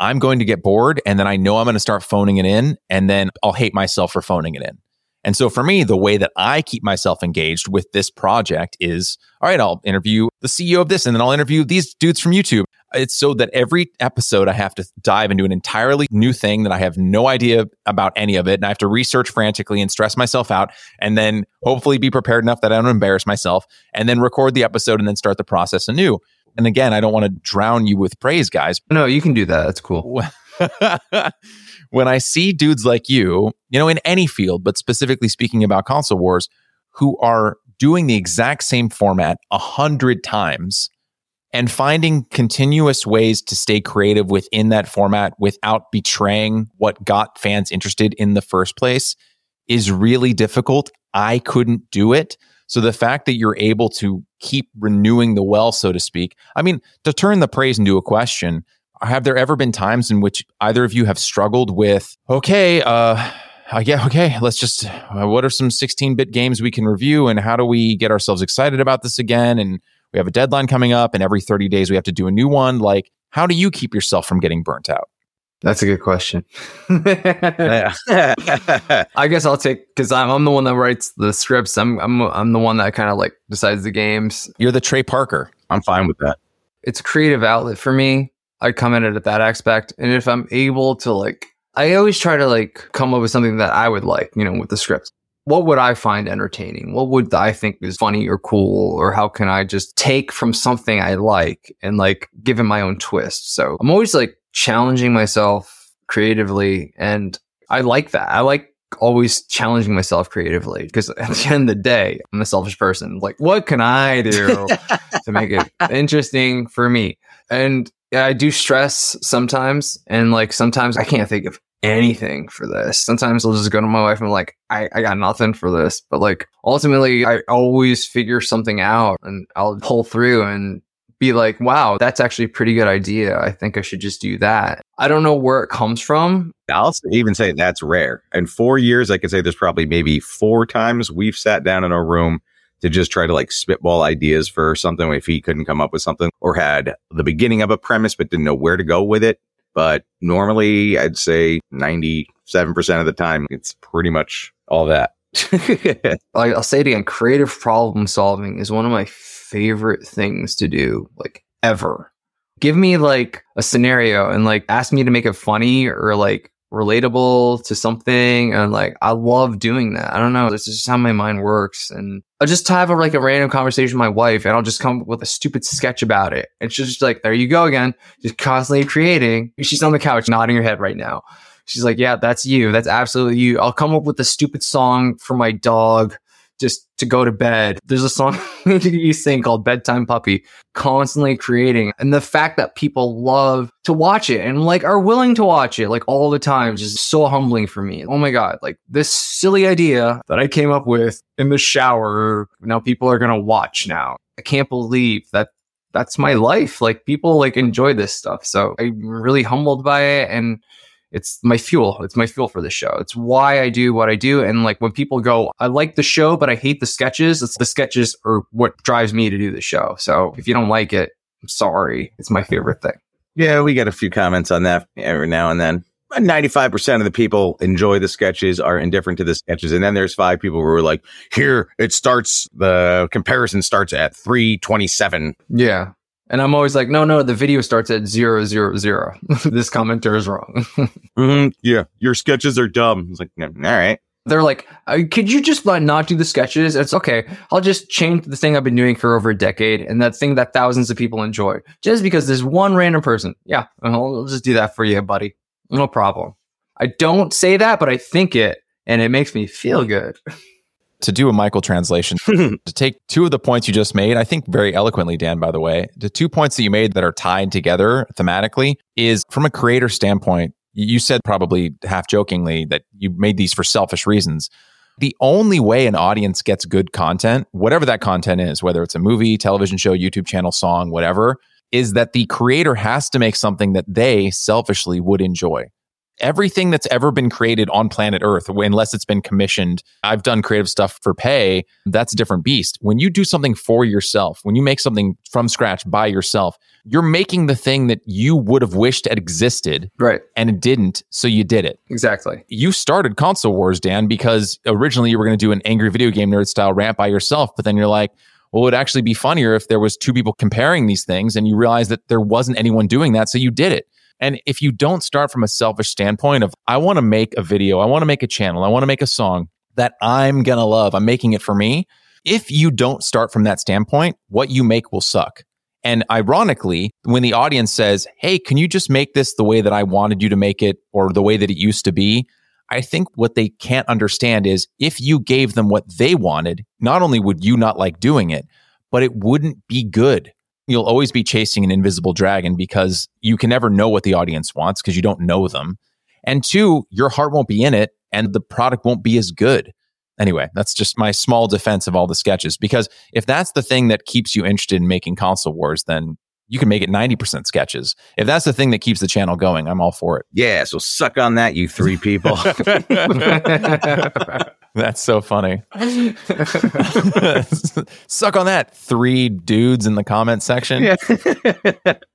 I'm going to get bored and then I know I'm going to start phoning it in and then I'll hate myself for phoning it in. And so for me, the way that I keep myself engaged with this project is all right, I'll interview the CEO of this and then I'll interview these dudes from YouTube. It's so that every episode I have to dive into an entirely new thing that I have no idea about any of it. And I have to research frantically and stress myself out and then hopefully be prepared enough that I don't embarrass myself and then record the episode and then start the process anew. And again, I don't want to drown you with praise, guys. No, you can do that. That's cool. *laughs* when I see dudes like you, you know, in any field, but specifically speaking about console wars, who are doing the exact same format a hundred times and finding continuous ways to stay creative within that format without betraying what got fans interested in the first place is really difficult. I couldn't do it. So the fact that you're able to keep renewing the well, so to speak, I mean, to turn the praise into a question, have there ever been times in which either of you have struggled with, okay, uh, uh, yeah, okay, let's just, uh, what are some 16 bit games we can review and how do we get ourselves excited about this again? And we have a deadline coming up and every 30 days we have to do a new one. Like, how do you keep yourself from getting burnt out? That's a good question. *laughs* I guess I'll take because I'm, I'm the one that writes the scripts. I'm I'm I'm the one that kind of like decides the games. You're the Trey Parker. I'm fine with that. It's a creative outlet for me. I come at it at that aspect, and if I'm able to like I always try to like come up with something that I would like, you know, with the script. What would I find entertaining? What would I think is funny or cool? Or how can I just take from something I like and like give it my own twist? So I'm always like challenging myself creatively. And I like that. I like always challenging myself creatively because at the end of the day, I'm a selfish person. Like, what can I do *laughs* to make it interesting for me? And I do stress sometimes, and like sometimes I can't think of anything for this. Sometimes I'll just go to my wife and I'm like, I, I got nothing for this. But like ultimately, I always figure something out and I'll pull through and be like, wow, that's actually a pretty good idea. I think I should just do that. I don't know where it comes from. I'll even say that's rare. In four years, I could say there's probably maybe four times we've sat down in a room to just try to like spitball ideas for something if he couldn't come up with something or had the beginning of a premise but didn't know where to go with it. But normally, I'd say 97% of the time, it's pretty much all that. *laughs* I'll say it again creative problem solving is one of my favorite things to do, like ever. Give me like a scenario and like ask me to make it funny or like relatable to something and like I love doing that. I don't know. This is just how my mind works. And I'll just have a, like a random conversation with my wife and I'll just come up with a stupid sketch about it. And she's just like, there you go again. Just constantly creating. She's on the couch nodding her head right now. She's like, yeah, that's you. That's absolutely you. I'll come up with a stupid song for my dog just to go to bed. There's a song *laughs* you sing called Bedtime Puppy, constantly creating. And the fact that people love to watch it and like are willing to watch it like all the time is so humbling for me. Oh my God. Like this silly idea that I came up with in the shower. Now people are going to watch now. I can't believe that that's my life. Like people like enjoy this stuff. So I'm really humbled by it. And it's my fuel. It's my fuel for this show. It's why I do what I do. And like when people go, I like the show, but I hate the sketches, it's the sketches are what drives me to do the show. So if you don't like it, I'm sorry. It's my favorite thing. Yeah, we get a few comments on that every now and then. 95% of the people enjoy the sketches, are indifferent to the sketches. And then there's five people who are like, here, it starts, the comparison starts at 327. Yeah. And I'm always like, no, no, the video starts at zero, zero, zero. *laughs* this commenter is wrong. *laughs* mm-hmm. Yeah, your sketches are dumb. It's like, all right. They're like, uh, could you just not do the sketches? It's okay. I'll just change the thing I've been doing for over a decade and that thing that thousands of people enjoy just because there's one random person. Yeah, I'll just do that for you, buddy. No problem. I don't say that, but I think it and it makes me feel good. *laughs* to do a Michael translation, *laughs* to take two of the points you just made, I think very eloquently, Dan, by the way, the two points that you made that are tied together thematically is from a creator standpoint, you said probably half jokingly that you made these for selfish reasons. The only way an audience gets good content, whatever that content is, whether it's a movie, television show, YouTube channel, song, whatever, is that the creator has to make something that they selfishly would enjoy everything that's ever been created on planet Earth, unless it's been commissioned, I've done creative stuff for pay. That's a different beast. When you do something for yourself, when you make something from scratch by yourself, you're making the thing that you would have wished had existed. Right. And it didn't. So you did it. Exactly. You started Console Wars, Dan, because originally you were going to do an angry video game nerd style rant by yourself. But then you're like, well, it would actually be funnier if there was two people comparing these things and you realize that there wasn't anyone doing that. So you did it. And if you don't start from a selfish standpoint of, I want to make a video, I want to make a channel, I want to make a song that I'm going to love, I'm making it for me. If you don't start from that standpoint, what you make will suck. And ironically, when the audience says, Hey, can you just make this the way that I wanted you to make it or the way that it used to be? I think what they can't understand is if you gave them what they wanted, not only would you not like doing it, but it wouldn't be good you'll always be chasing an invisible dragon because you can never know what the audience wants because you don't know them. And two, your heart won't be in it and the product won't be as good. Anyway, that's just my small defense of all the sketches. Because if that's the thing that keeps you interested in making console wars, then you can make it 90% sketches. If that's the thing that keeps the channel going, I'm all for it. Yeah, so suck on that, you three people. *laughs* *laughs* That's so funny. *laughs* Suck on that, three dudes in the comment section. yeah.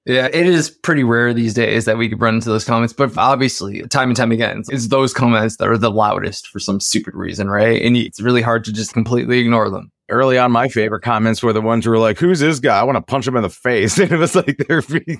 Yeah, it is pretty rare these days that we could run into those comments, but obviously, time and time again, it's those comments that are the loudest for some stupid reason, right? And it's really hard to just completely ignore them. Early on, my favorite comments were the ones who were like, "Who's this guy? I want to punch him in the face." *laughs* And it was like there'd be,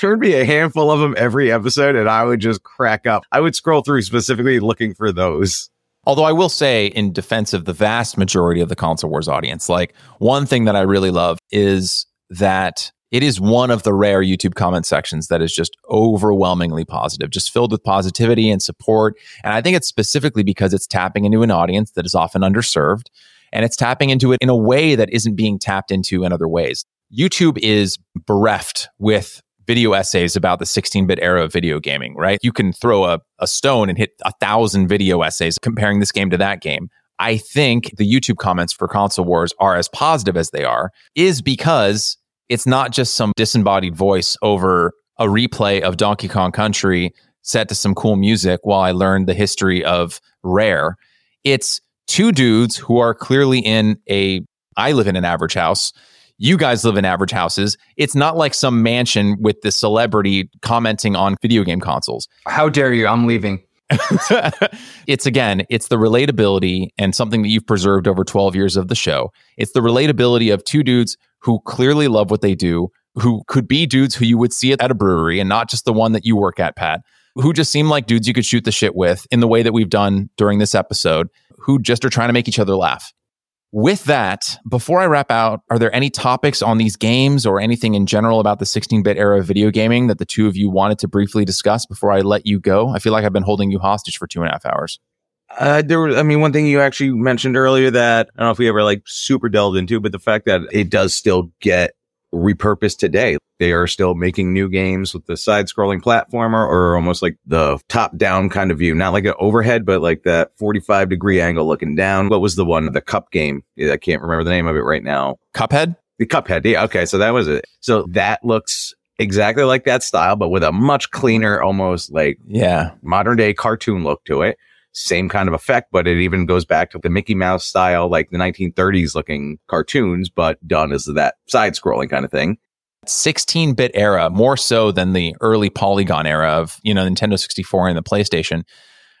there'd be a handful of them every episode, and I would just crack up. I would scroll through specifically looking for those. Although I will say, in defense of the vast majority of the console wars audience, like one thing that I really love is that it is one of the rare YouTube comment sections that is just overwhelmingly positive, just filled with positivity and support. And I think it's specifically because it's tapping into an audience that is often underserved and it's tapping into it in a way that isn't being tapped into in other ways. YouTube is bereft with video essays about the 16 bit era of video gaming, right? You can throw a, a stone and hit a thousand video essays comparing this game to that game. I think the YouTube comments for Console Wars are as positive as they are, is because it's not just some disembodied voice over a replay of Donkey Kong Country set to some cool music while I learned the history of Rare. It's two dudes who are clearly in a, I live in an average house you guys live in average houses. It's not like some mansion with the celebrity commenting on video game consoles. How dare you? I'm leaving. *laughs* it's again, it's the relatability and something that you've preserved over 12 years of the show. It's the relatability of two dudes who clearly love what they do, who could be dudes who you would see at a brewery and not just the one that you work at, Pat, who just seem like dudes you could shoot the shit with in the way that we've done during this episode, who just are trying to make each other laugh. With that, before I wrap out, are there any topics on these games or anything in general about the 16 bit era of video gaming that the two of you wanted to briefly discuss before I let you go? I feel like I've been holding you hostage for two and a half hours. Uh, there I mean, one thing you actually mentioned earlier that I don't know if we ever like super delved into, but the fact that it does still get repurposed today. They are still making new games with the side scrolling platformer or almost like the top down kind of view, not like an overhead, but like that 45 degree angle looking down. What was the one, the cup game? I can't remember the name of it right now. Cuphead? The Cuphead. Yeah. Okay. So that was it. So that looks exactly like that style, but with a much cleaner, almost like yeah, modern day cartoon look to it same kind of effect, but it even goes back to the Mickey Mouse style, like the 1930s looking cartoons, but done as that side scrolling kind of thing. 16 bit era, more so than the early polygon era of, you know, Nintendo 64 and the PlayStation,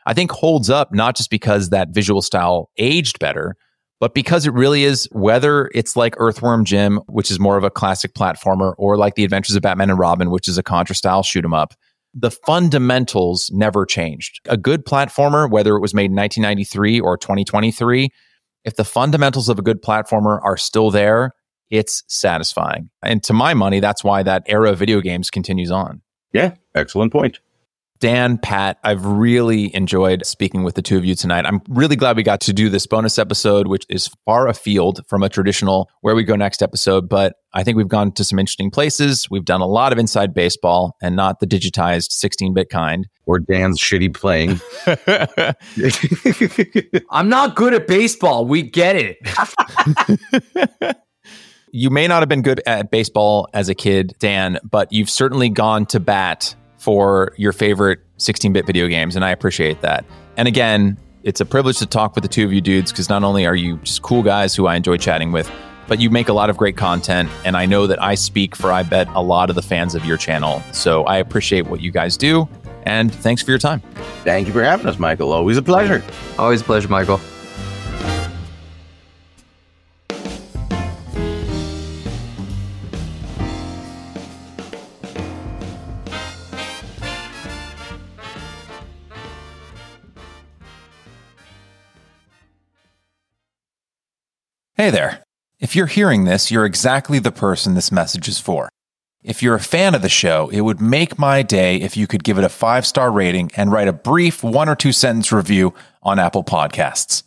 I think holds up not just because that visual style aged better, but because it really is, whether it's like Earthworm Jim, which is more of a classic platformer, or like The Adventures of Batman and Robin, which is a Contra style shoot 'em up, the fundamentals never changed. A good platformer, whether it was made in 1993 or 2023, if the fundamentals of a good platformer are still there, it's satisfying. And to my money, that's why that era of video games continues on. Yeah, excellent point. Dan, Pat, I've really enjoyed speaking with the two of you tonight. I'm really glad we got to do this bonus episode, which is far afield from a traditional where we go next episode. But I think we've gone to some interesting places. We've done a lot of inside baseball and not the digitized 16 bit kind. Or Dan's shitty playing. *laughs* *laughs* I'm not good at baseball. We get it. *laughs* you may not have been good at baseball as a kid, Dan, but you've certainly gone to bat for your favorite 16 bit video games, and I appreciate that. And again, it's a privilege to talk with the two of you dudes because not only are you just cool guys who I enjoy chatting with, but you make a lot of great content. And I know that I speak for, I bet, a lot of the fans of your channel. So I appreciate what you guys do. And thanks for your time. Thank you for having us, Michael. Always a pleasure. Always a pleasure, Michael. Hey there. If you're hearing this, you're exactly the person this message is for. If you're a fan of the show, it would make my day if you could give it a five star rating and write a brief one or two sentence review on Apple Podcasts.